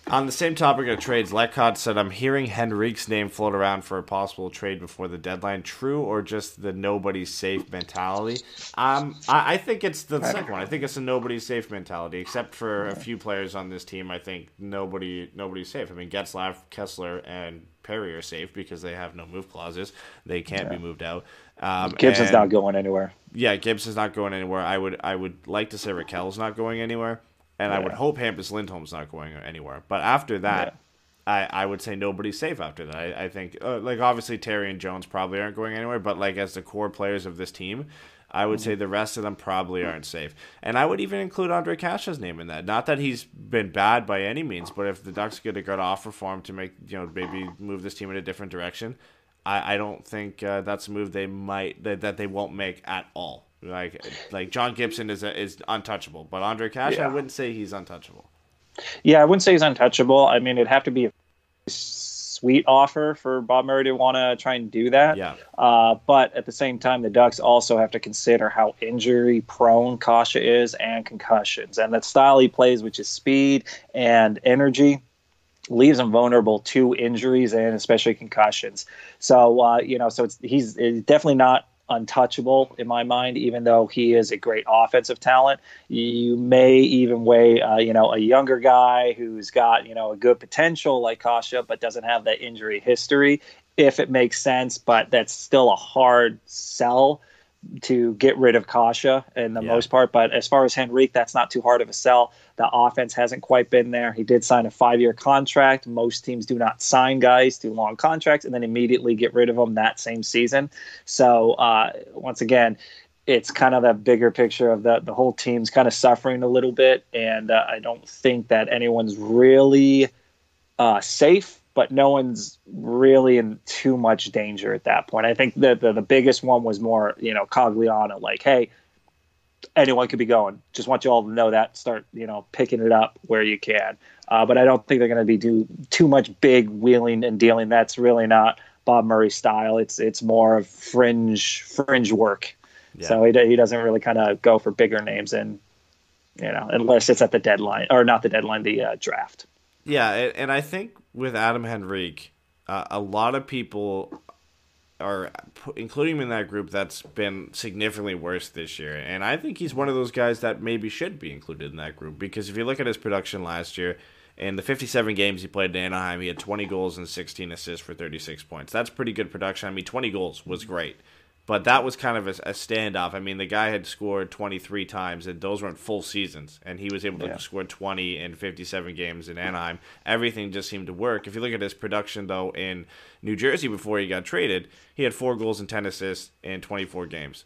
On the same topic of trades, Lecott said, I'm hearing Henrique's name float around for a possible trade before the deadline. True or just the nobody's safe mentality? Um, I, I think it's the second one. I think it's a nobody's safe mentality, except for a few players on this team. I think nobody nobody's safe. I mean, Getzlaf, Kesler, and Perry are safe because they have no move clauses. They can't yeah. be moved out. Um, Gibson's and, not going anywhere. Yeah, Gibson's not going anywhere. I would I would like to say Rakell's not going anywhere and yeah. I would hope Hampus Lindholm's not going anywhere. But after that, yeah. I, I would say nobody's safe after that. I, I think uh, like obviously Terry and Jones probably aren't going anywhere, but like as the core players of this team, I would mm-hmm. say the rest of them probably aren't safe. And I would even include Ondrej Kase's name in that. Not that he's been bad by any means, but if the Ducks get a good offer for him to make you know maybe move this team in a different direction, I, I don't think uh, that's a move they might that, that they won't make at all. Like like John Gibson is a, is untouchable, but Ondrej Kase, yeah. I wouldn't say he's untouchable. Yeah, I wouldn't say he's untouchable. I mean, it'd have to be a sweet offer for Bob Murray to want to try and do that. Yeah. Uh, but at the same time, the Ducks also have to consider how injury prone Kase is and concussions, and that style he plays, which is speed and energy leaves him vulnerable to injuries and especially concussions. So uh, you know, so it's he's it's definitely not untouchable in my mind, even though he is a great offensive talent. You may even weigh, uh, you know, a younger guy who's got, you know, a good potential like Kase, but doesn't have that injury history, if it makes sense. But that's still a hard sell to get rid of Kase in the yeah. most part. But as far as Henrique, that's not too hard of a sell. The offense hasn't quite been there. He did sign a five year contract. Most teams do not sign guys to long contracts and then immediately get rid of them that same season. So, uh, once again, it's kind of that bigger picture of that the whole team's kind of suffering a little bit. And uh, I don't think that anyone's really uh, safe but no one's really in too much danger at that point. I think the, the, the biggest one was more, you know, Cogliano, like, hey, anyone could be going. Just want you all to know that. Start, you know, picking it up where you can. Uh, but I don't think they're going to be do too much big wheeling and dealing. That's really not Bob Murray style. It's it's more of fringe fringe work So he, he doesn't really kind of go for bigger names, and you know, unless it's at the deadline or not the deadline, the uh, draft. Yeah, and, I think with Adam Henrique, uh, a lot of people are including him in that group that's been significantly worse this year. And I think he's one of those guys that maybe should be included in that group because if you look at his production last year, in the 57 games he played in Anaheim, he had 20 goals and 16 assists for 36 points. That's pretty good production. I mean, 20 goals was great. But that was kind of a, a, standoff. I mean, the guy had scored 23 times, and those weren't full seasons. And he was able to yeah. score 20 in 57 games in Anaheim. Everything just seemed to work. If you look at his production, though, in New Jersey before he got traded, he had four goals and 10 assists in 24 games.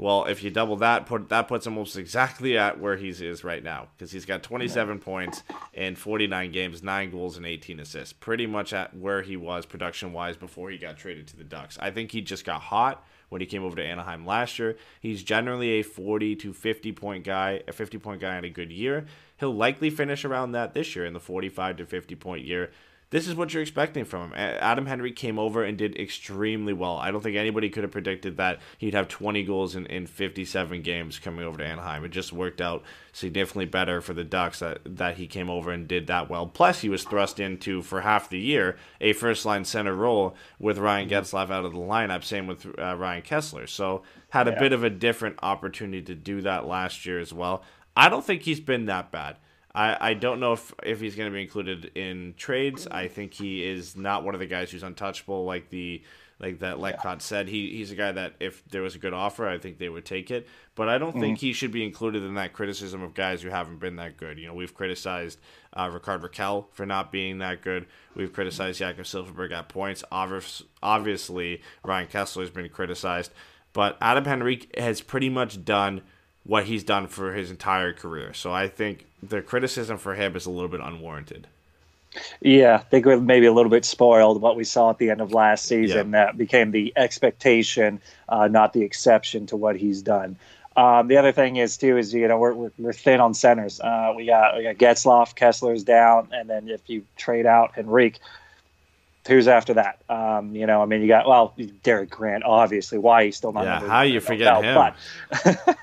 Well, if you double that, put that puts him almost exactly at where he is right now because he's got 27 points in 49 games, nine goals and 18 assists, pretty much at where he was production wise before he got traded to the Ducks. I think he just got hot when he came over to Anaheim last year. He's generally a 40 to 50 point guy, a 50 point guy in a good year. He'll likely finish around that this year in the 45 to 50 point year this is what you're expecting from him. Adam Henrique came over and did extremely well. I don't think anybody could have predicted that he'd have 20 goals in, in 57 games coming over to Anaheim. It just worked out significantly better for the Ducks that, that he came over and did that well. Plus, he was thrust into, for half the year, a first line center role with Ryan mm-hmm. Getzlaf out of the lineup. Same with uh, Ryan Kesler. So, had a yeah. bit of a different opportunity to do that last year as well. I don't think he's been that bad. I, I don't know if, if he's going to be included in trades. I think he is not one of the guys who's untouchable, like the like that Lecott yeah. said. He he's a guy that if there was a good offer, I think they would take it. But I don't mm-hmm. think he should be included in that criticism of guys who haven't been that good. You know, we've criticized uh, Rickard Rakell for not being that good. We've criticized Jakob Silfverberg at points. Obviously, Ryan Kesler has been criticized, but Adam Henrique has pretty much done what he's done for his entire career. So I think the criticism for him is a little bit unwarranted. Yeah, I think we're maybe a little bit spoiled what we saw at the end of last season. Yeah. That became the expectation, uh, not the exception to what he's done. Um, the other thing is too is you know we're, we're, we're thin on centers. Uh, we got we got Getzlaf, Kesler's down, and then if you trade out Henrique, who's after that? Um, you know, I mean, you got well Derek Grant, obviously. Why he's still not? Yeah, how you forget him? But,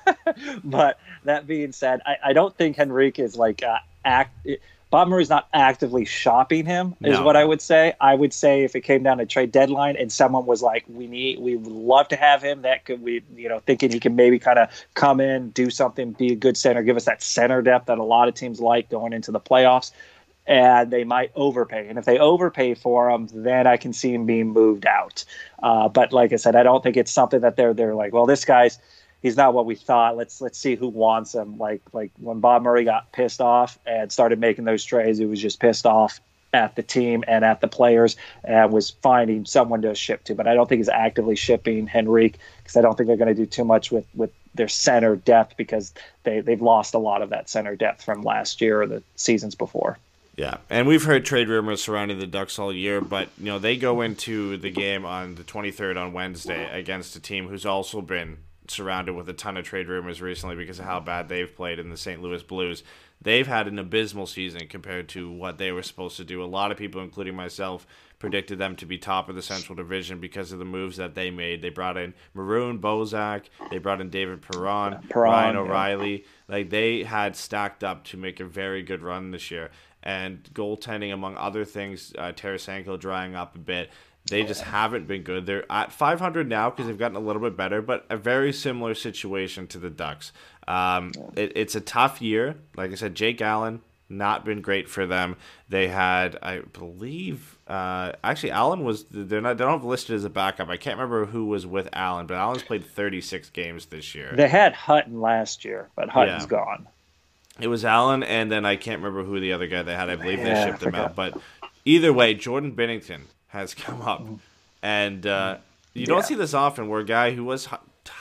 <laughs> but that being said, I, I don't think Henrique is like uh, act. Bob Murray's not actively shopping him, is no. what I would say. I would say if it came down to trade deadline and someone was like, "We need, we would love to have him," that could we, you know, thinking he can maybe kind of come in, do something, be a good center, give us that center depth that a lot of teams like going into the playoffs and they might overpay. And if they overpay for him, then I can see him being moved out. Uh, but like I said, I don't think it's something that they're they're like, well, this guy's he's not what we thought. Let's let's see who wants him. Like like when Bob Murray got pissed off and started making those trades, he was just pissed off at the team and at the players and was finding someone to ship to. But I don't think he's actively shipping Henrique because I don't think they're going to do too much with with their center depth because they they've lost a lot of that center depth from last year or the seasons before. Yeah, and we've heard trade rumors surrounding the Ducks all year, but you know they go into the game on the 23rd on Wednesday against a team who's also been surrounded with a ton of trade rumors recently because of how bad they've played in the St. Louis Blues. They've had an abysmal season compared to what they were supposed to do. A lot of people, including myself, predicted them to be top of the Central Division because of the moves that they made. They brought in Maroon Bozak, they brought in David Perron, Perron Ryan O'Reilly. Yeah. Like they had stacked up to make a very good run this year. And goaltending, among other things, uh, Tarasenko drying up a bit. They just haven't been good. They're at 500 now because they've gotten a little bit better, but a very similar situation to the Ducks. Um, it, it's a tough year. Like I said, Jake Allen not been great for them. They had, I believe, uh, actually Allen was they're not they don't have listed as a backup. I can't remember who was with Allen, but Allen's played 36 games this year. They had Hutton last year, but Hutton's yeah. gone. It was Allen, and then I can't remember who the other guy they had. I believe yeah, they shipped him out, but either way, Jordan Binnington has come up, and uh, you don't see this often. Where a guy who was,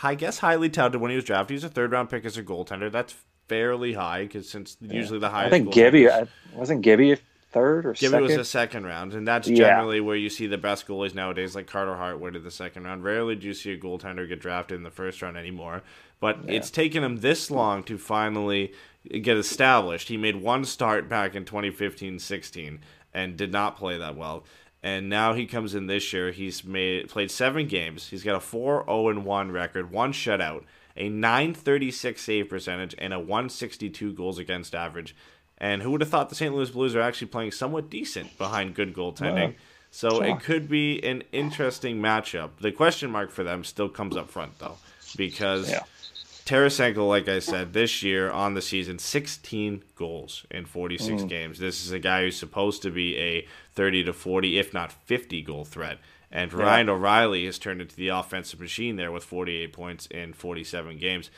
I guess, highly touted when he was drafted, he's a third round pick as a goaltender. That's fairly high because since yeah. usually the highest. I think Gibby uh, wasn't Gibby third or Gibby second? was a second round, and that's generally yeah. where you see the best goalies nowadays, like Carter Hart went in the second round. Rarely do you see a goaltender get drafted in the first round anymore. But yeah. it's taken him this long to finally get established. He made one start back in 2015-16 and did not play that well and now he comes in this year. He's made played seven games. He's got a four zero oh and one record, one shutout, a 936 save percentage, and a 162 goals against average. And who would have thought the St. Louis Blues are actually playing somewhat decent behind good goaltending? So it could be an interesting matchup. The question mark for them still comes up front, though, because Yeah. Tarasenko, like I said, this year on the season, 16 goals in 46 Mm. games. This is a guy who's supposed to be a 30 to 40, if not 50 goal threat. And Ryan O'Reilly has turned into the offensive machine there with 48 points in 47 games.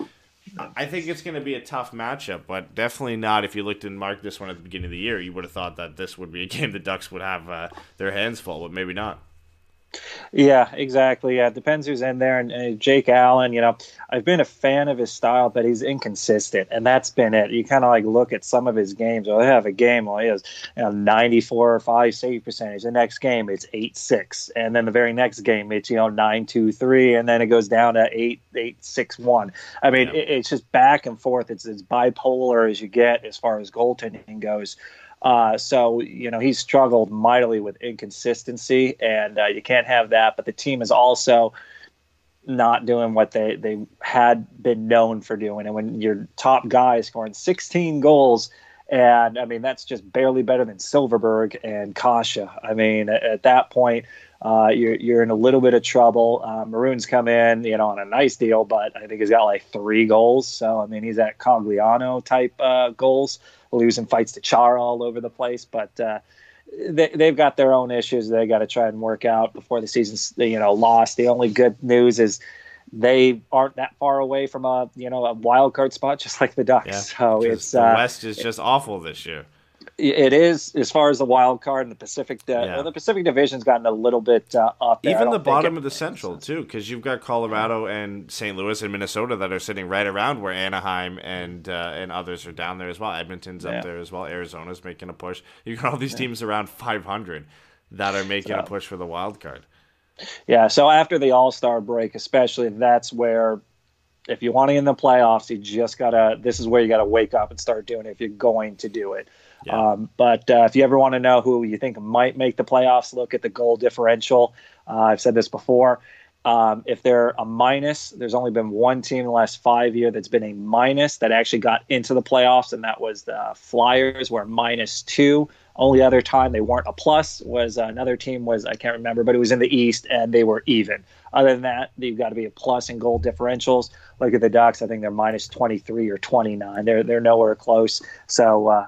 I think it's going to be a tough matchup, but definitely not. If you looked and marked this one at the beginning of the year, you would have thought that this would be a <laughs> game the Ducks would have uh, their hands full, but maybe not. Yeah, exactly. Yeah, it depends who's in there. And, and Jake Allen, you know, I've been a fan of his style, but he's inconsistent, and that's been it. You kind of like look at some of his games. Well, they have a game where he has you know, 94 or 5 save percentage. The next game, it's 8 6. And then the very next game, it's, you know, 9 2 3. And then it goes down to 8 8 6 1. I mean, it, it's just back and forth. It's as bipolar as you get as far as goaltending goes. Uh, so you know he's struggled mightily with inconsistency, and uh, you can't have that. But the team is also not doing what they they had been known for doing. And when your top guy is scoring 16 goals, and I mean that's just barely better than Silfverberg and Kase. I mean at, at that point. Uh, you're you're in a little bit of trouble. Uh, Maroon's come in, you know, on a nice deal, but I think he's got like three goals. So I mean, he's at Cogliano type uh, goals, losing fights to Chara all over the place. But uh, they, they've got their own issues they got to try and work out before the season's you know lost. The only good news is they aren't that far away from a you know a wild card spot, <laughs> just like the Ducks. Yeah, so it's the uh, West is just awful this year. It is as far as the wild card and the Pacific. Uh, Yeah. well, the Pacific Division's gotten a little bit uh, up. There. Even the bottom of the Central too, because you've got Colorado and St. Louis and Minnesota that are sitting right around where Anaheim and uh, and others are down there as well. Edmonton's Yeah. up there as well. Arizona's making a push. You got all these teams around 500 that are making a push for the wild card. Yeah, so after the All Star break, especially, that's where if you want to in the playoffs, you just gotta. This is where you gotta wake up and start doing it if you're going to do it. Yeah. Um, but uh, if you ever want to know who you think might make the playoffs, look at the goal differential. Uh, I've said this before. Um, if they're a minus, there's only been one team in the last five years that's been a minus that actually got into the playoffs, and that was the Flyers, were minus two. Only other time they weren't a plus was another team was I can't remember, but it was in the East and they were even. Other than that, you've got to be a plus in goal differentials. Look at the Ducks; I think they're minus twenty three or twenty nine. They're they're nowhere close. So. Uh,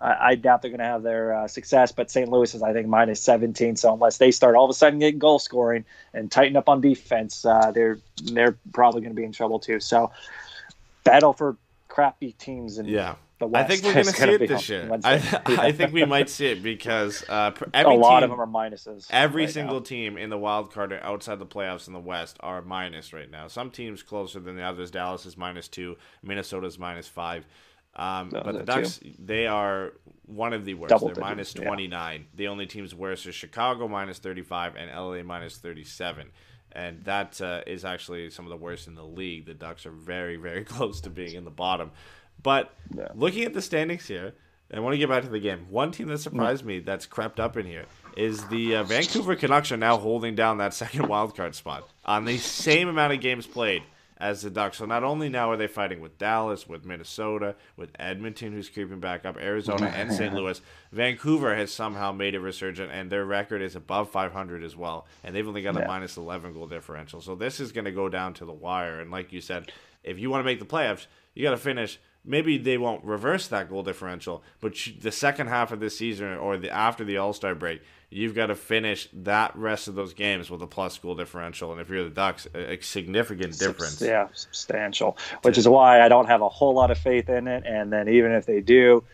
I I doubt they're going to have their uh, success, but St. Louis is, I think, minus 17. So unless they start all of a sudden getting goal scoring and tighten up on defense, uh, they're they're probably going to be in trouble too. So battle for crappy teams and Yeah. the I think we're going to see it this year. I, <laughs> I think we might see it because uh, pr- a lot team, of them are minuses. Every right single now. team in the wild card or outside the playoffs in the West are minus right now. Some teams closer than the others. Dallas is minus two. Minnesota's minus five. Um, No, but the Ducks, they are one of the worst. Double They're digits, minus yeah. 29. The only teams worse are Chicago minus 35 and LA minus 37. And that uh, is actually some of the worst in the league. The Ducks are very, very <laughs> close to being in the bottom. But Yeah. looking at the standings here, I want to get back to the game. One team that surprised me that's crept up in here is the uh, Vancouver Canucks are now holding down that <laughs> second wild card spot on the same amount of games played as the Ducks. So not only now are they fighting with Dallas, with Minnesota, with Edmonton, who's creeping back up, Arizona, and St. Louis, Vancouver has somehow made a resurgent, and their record is above 500 as well. And they've only got a Yeah. minus 11 goal differential. So this is going to go down to the wire. And like you said, if you want to make the playoffs, you got to finish. Maybe they won't reverse that goal differential, but the second half of this season or the after the All Star break, you've got to finish that rest of those games with a plus goal differential. And if you're the Ducks, a, a significant difference. Yeah, substantial. Which is why I don't have a whole lot of faith in it. And then even if they do,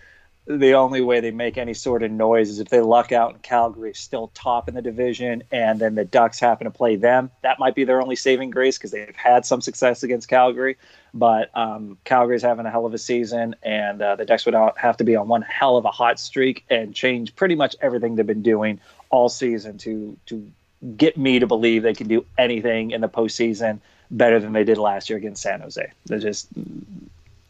the only way they make any sort of noise is if they luck out and Calgary is still top in the division, and then the Ducks happen to play them. That might be their only saving grace because they've had some success against Calgary. But um, Calgary's having a hell of a season, and uh, the Ducks would have to be on one hell of a hot streak and change pretty much everything they've been doing all season to to get me to believe they can do anything in the postseason better than they did last year against San Jose. They're just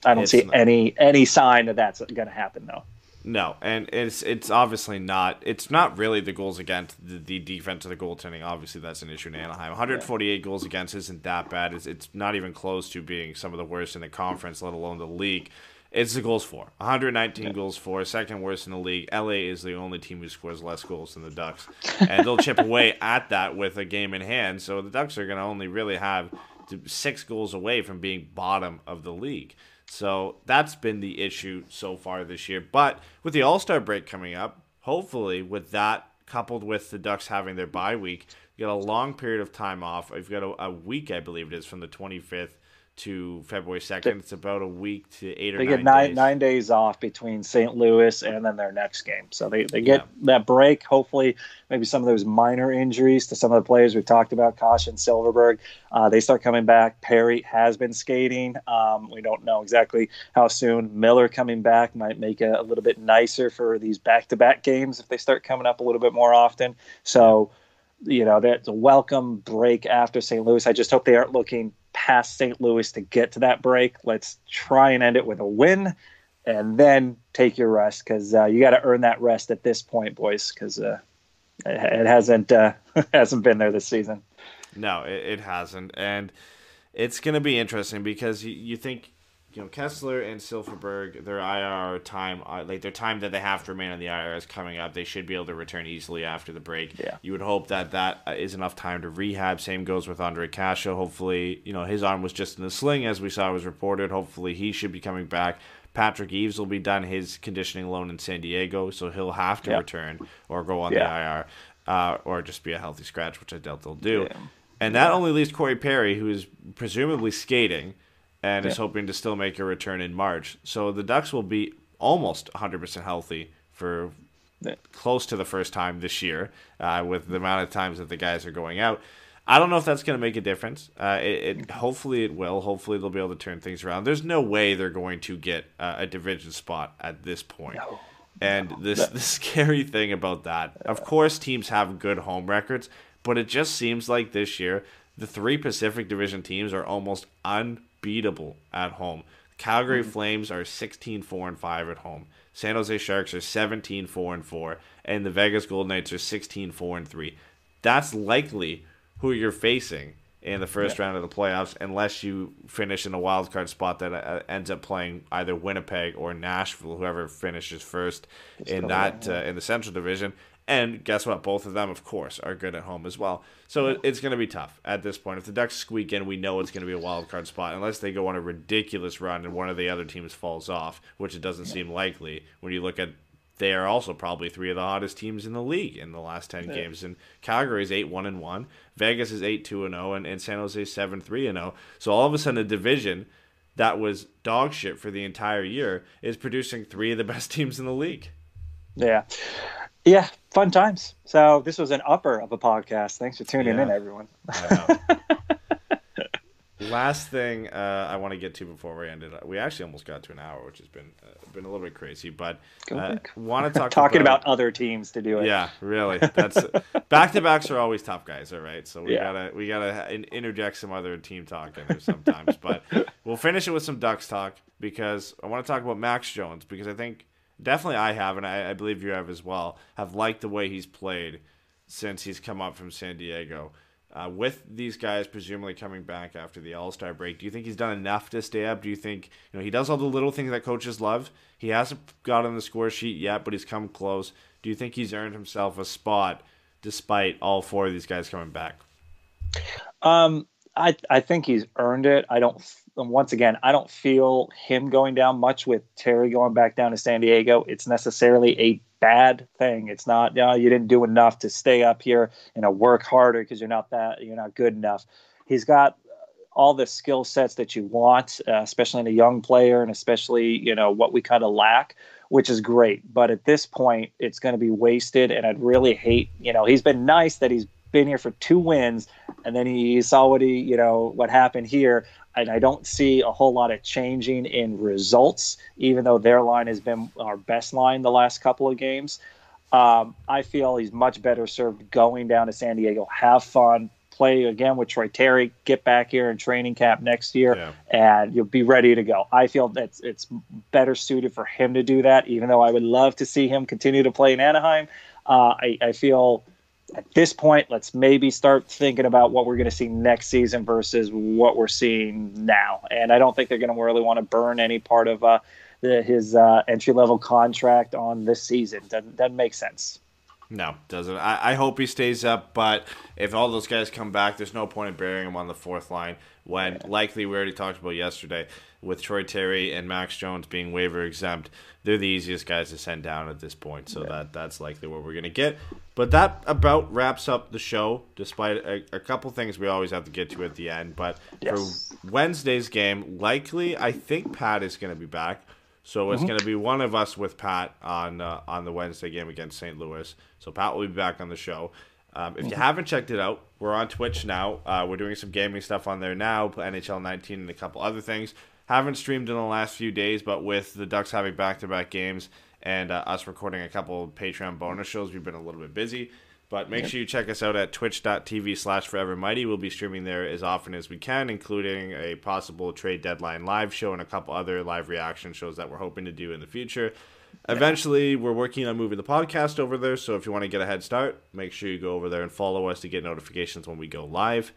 I don't It's see not- any any sign that that's going to happen though. No, and it's it's obviously not. It's not really the goals against the, the defense of the goaltending. Obviously, that's an issue in Anaheim. 148 goals against isn't that bad. It's, it's not even close to being some of the worst in the conference, let alone the league. It's the goals for 119 goals for, second worst in the league. LA is the only team who scores less goals than the Ducks, and they'll chip <laughs> away at that with a game in hand. So the Ducks are going to only really have six goals away from being bottom of the league. So that's been the issue so far this year. But with the All Star break coming up, hopefully with that coupled with the Ducks having their bye week, you got a long period of time off. You've got a, a week, I believe it is, from the 25th to February 2nd. It's about a week to eight or They nine get nine days. nine days off between St. Louis and then their next game, so they, they get Yeah. that break. Hopefully, maybe some of those minor injuries to some of the players we've talked about, Kase and Silfverberg, uh, they start coming back. Perry has been skating. Um, we don't know exactly how soon. Miller coming back might make it a little bit nicer for these back to back games if they start coming up a little bit more often. So, you know, that's a welcome break after St. Louis. I just hope they aren't looking past St. Louis to get to that break. Let's try and end it with a win and then take your rest because uh, you got to earn that rest at this point, boys, because uh, it, it hasn't uh, <laughs> hasn't been there this season. No, it, it hasn't, and it's going to be interesting because you, you think you know Kesler and Silfverberg, their IR time, uh, like their time that they have to remain on the IR is coming up. They should be able to return easily after the break. Yeah. You would hope that that uh, enough time to rehab. Same goes with Ondrej Kase. Hopefully, you know his arm was just in the sling as we saw it was reported. Hopefully, he should be coming back. Patrick Eaves will be done his conditioning loan in San Diego, so he'll have to Yeah. return or go on Yeah. the IR, uh, or just be a healthy scratch, which I doubt they'll do. And that only leaves Corey Perry, who is presumably skating and is hoping to still make a return in March. So the Ducks will be almost 100% healthy for Yeah. close to the first time this year uh, with the amount of times that the guys are going out. I don't know if that's going to make a difference. Uh, it, it hopefully it will. Hopefully they'll be able to turn things around. There's no way they're going to get uh, a division spot at this point. And this the <laughs> scary thing about that, of course, teams have good home records, but it just seems like this year the three Pacific Division teams are almost unbeatable at home. Calgary Flames are 16 4 and 5 at home. San Jose Sharks are 17 4 and 4 and the Vegas Golden Knights are 16 4 and 3. That's likely who you're facing in the first round of the playoffs unless you finish in a wild card spot that uh, ends up playing either Winnipeg or Nashville whoever finishes first in that uh, in the Central Division and guess what? Both of them of course are good at home as well. So it, it's going to be tough at this point. If the Ducks squeak in we know it's going to be a wild card spot unless they go on a ridiculous run and one of the other teams falls off which it doesn't seem likely when you look at they are also probably three of the hottest teams in the league in the last 10 games. And calgary is 8-1 and 1 vegas is 8-2 and 0 and, and san jose is 7-3 and 0 so all of a sudden a division that was dog shit for the entire year is producing three of the best <laughs> teams in the league. Yeah, yeah, fun times. So this was an upper of a podcast. Thanks for tuning in, everyone. <laughs> Last thing uh, I want to get to before we end it, we actually almost got to an hour, which has been uh, been a little bit crazy. But uh, want to talk <laughs> Talking about other teams to do it. Yeah, really. <laughs> That's back to backs are always tough, guys. All right, so we Yeah. gotta we gotta interject some other team talk in there sometimes. but we'll finish it with some Ducks talk because I want to talk about Max Jones because I think definitely I have and I, I believe you have as well have liked the way he's played since he's come up from San Diego. Uh, with these guys presumably coming back after the All Star break, do you think he's done enough to stay up? Do you think you know he does all the little things that coaches love? He hasn't got on the score sheet yet, but he's come close. Do you think he's earned himself a spot despite all four of these guys coming back? Um, I I think he's earned it. I don't. Once again, I don't feel him going down much with Terry going back down to San Diego. It's necessarily a bad thing. It's not. You, know, you didn't do enough to stay up here you know, work harder because you're not that. You're not good enough. He's got all the skill sets that you want, uh, especially in a young player, and especially you know what we kind of lack, which is great. But at this point, it's going to be wasted, and I'd really hate. You know, he's been nice that he's been here for two wins, and then he saw what he, you know, what happened here. And I don't see a whole lot of changing in results, even though their line has been our best line the last couple of games. Um, I feel he's much better served going down to San Diego, have fun, play again with Troy Terry, get back here in training camp next year, Yeah. and you'll be ready to go. I feel that it's better suited for him to do that, even though I would love to see him continue to play in Anaheim. Uh, I, I feel at this point, let's maybe start thinking about what we're going to see next season versus what we're seeing now. And I don't think they're going to really want to burn any part of uh, the, his uh, entry level contract on this season. Doesn't, doesn't make sense. No, doesn't. I, I hope he stays up, but if all those guys come back, there's no point in burying him on the fourth line when likely we already talked about yesterday with Troy Terry and Max Jones being waiver exempt. They're the easiest guys to send down at this point, so that that's likely what we're gonna get. But that about wraps up the show, despite a, a couple things we always have to get to at the end. But Yes. for Wednesday's game, likely I think Pat is gonna be back. So it's going to be one of us with Pat on uh, on the Wednesday game against St. Louis. So Pat will be back on the show. Um, if you haven't checked it out, we're on Twitch now. Uh, we're doing some gaming stuff on there now, NHL 19 and a couple other things. Haven't streamed in the last few days, but with the Ducks having back to back games and uh, us recording a couple Patreon bonus shows, we've been a little bit busy. But make sure you check us out at twitch.tv slash forevermighty. We'll be streaming there as often as we can, including a possible trade deadline live show and a couple other live reaction shows that we're hoping to do in the future. Eventually, we're working on moving the podcast over there, so if you want to get a head start, make sure you go over there and follow us to get notifications when we go live.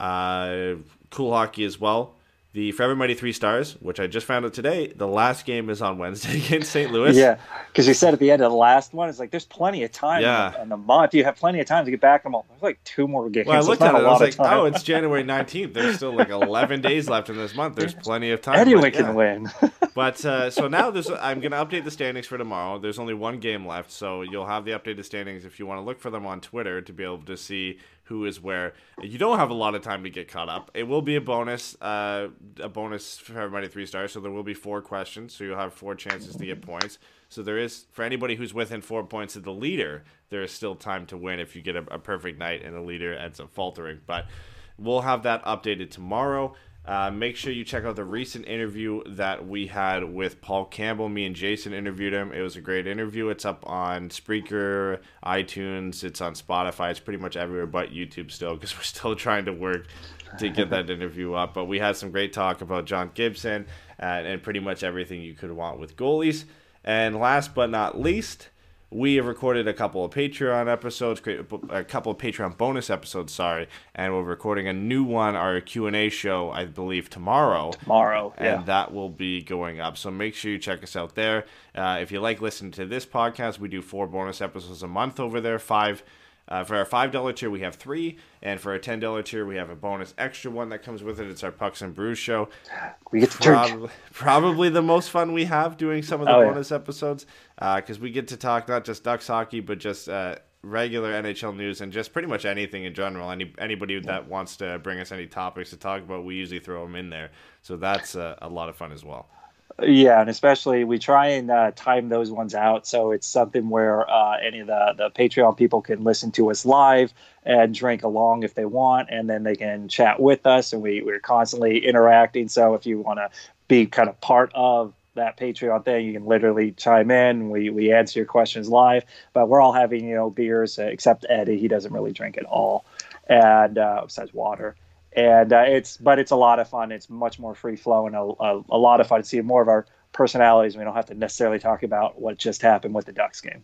Uh, cool hockey as well. The Forever Mighty Three Stars, which I just found out today, the last game is on Wednesday <laughs> against St. Louis. Yeah, because you said at the end of the last one, it's like there's plenty of time Yeah. in the month. You have plenty of time to get back. I'm all, there's like two more games. Well, I looked at it. I was like, "Oh, it's January nineteenth. There's still like eleven <laughs> days left in this month. There's plenty of time." anyone But, can yeah. win. <laughs> But uh, so now there's. I'm gonna update the standings for tomorrow. There's only one game left, so you'll have the updated standings if you want to look for them on Twitter to be able to see who is where. You don't have a lot of time to get caught up. It will be a bonus, uh, a bonus for everybody three stars. So there will be four questions, so you'll have four chances to get points. So there is for anybody who's within four points of the leader, there is still time to win if you get a, a perfect night and the leader ends up faltering. But we'll have that updated tomorrow. Uh, make sure you check out the recent interview that we had with Paul Campbell. Me and Jason interviewed him. It was a great interview. It's up on Spreaker, iTunes, it's on Spotify. It's pretty much everywhere but YouTube still because <laughs> we're still trying to work to get that interview up. But we had some great talk about John Gibson uh, and pretty much everything you could want with goalies. And last but not least, we have recorded a couple of Patreon episodes, a couple of Patreon bonus episodes, sorry, and we're recording a new one, our Q and A show, I believe tomorrow. Tomorrow, and yeah. that will be going up. So make sure you check us out there. Uh, if you like listening to this podcast, we do four bonus episodes a month over there. Five. Uh, for our five dollar tier, we have three, and for our ten dollar tier, we have a bonus extra one that comes with it. It's our Pucks and Brews show. We get to. Probably, probably the most fun we have doing some of the Oh, yeah. bonus episodes because we get to talk not just Ducks hockey, but just uh, regular NHL news and just pretty much anything in general. Any anybody that wants to bring us any topics to talk about, we usually throw them in there. So that's uh, a lot of fun as well. Yeah, and especially we try and uh, time those ones out so it's something where uh, any of the, the Patreon people can listen to us live and drink along if they want, and then they can chat with us, and we, we're constantly interacting. So if you want to be kind of part of that Patreon thing, you can literally chime in. We, we answer your questions live, but we're all having, you know, beers, uh, except Eddy. He doesn't really drink at all, and uh, besides water and uh, it's but it's a lot of fun. It's much more free flowing, a, a, a lot of fun to see more of our personalities. We don't have to necessarily talk about what just happened with the Ducks game.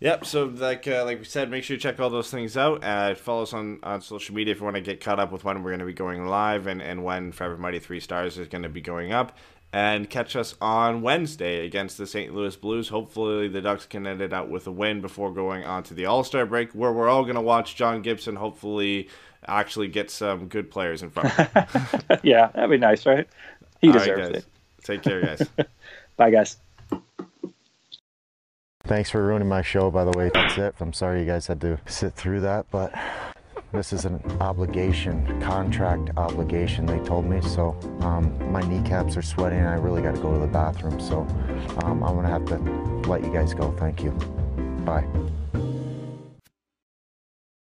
Yep. So like uh, like we said, make sure you check all those things out. Uh, follow us on, on social media if you want to get caught up with when we're going to be going live and, and when Forever Mighty Three Stars is going to be going up. And catch us on Wednesday against the St. Louis Blues. Hopefully, the Ducks can end it out with a win before going on to the All Star break, where we're all going to watch John Gibson hopefully actually get some good players in front. of him. <laughs> yeah, that'd be nice, right? He All right, deserves guys. it. Take care, guys. <laughs> Bye, guys. Thanks for ruining my show, by the way. That's it. I'm sorry you guys had to sit through that, but this is an obligation, contract obligation, they told me. So um, my kneecaps are sweating and I really got to go to the bathroom. So um, I'm going to have to let you guys go. Thank you. Bye.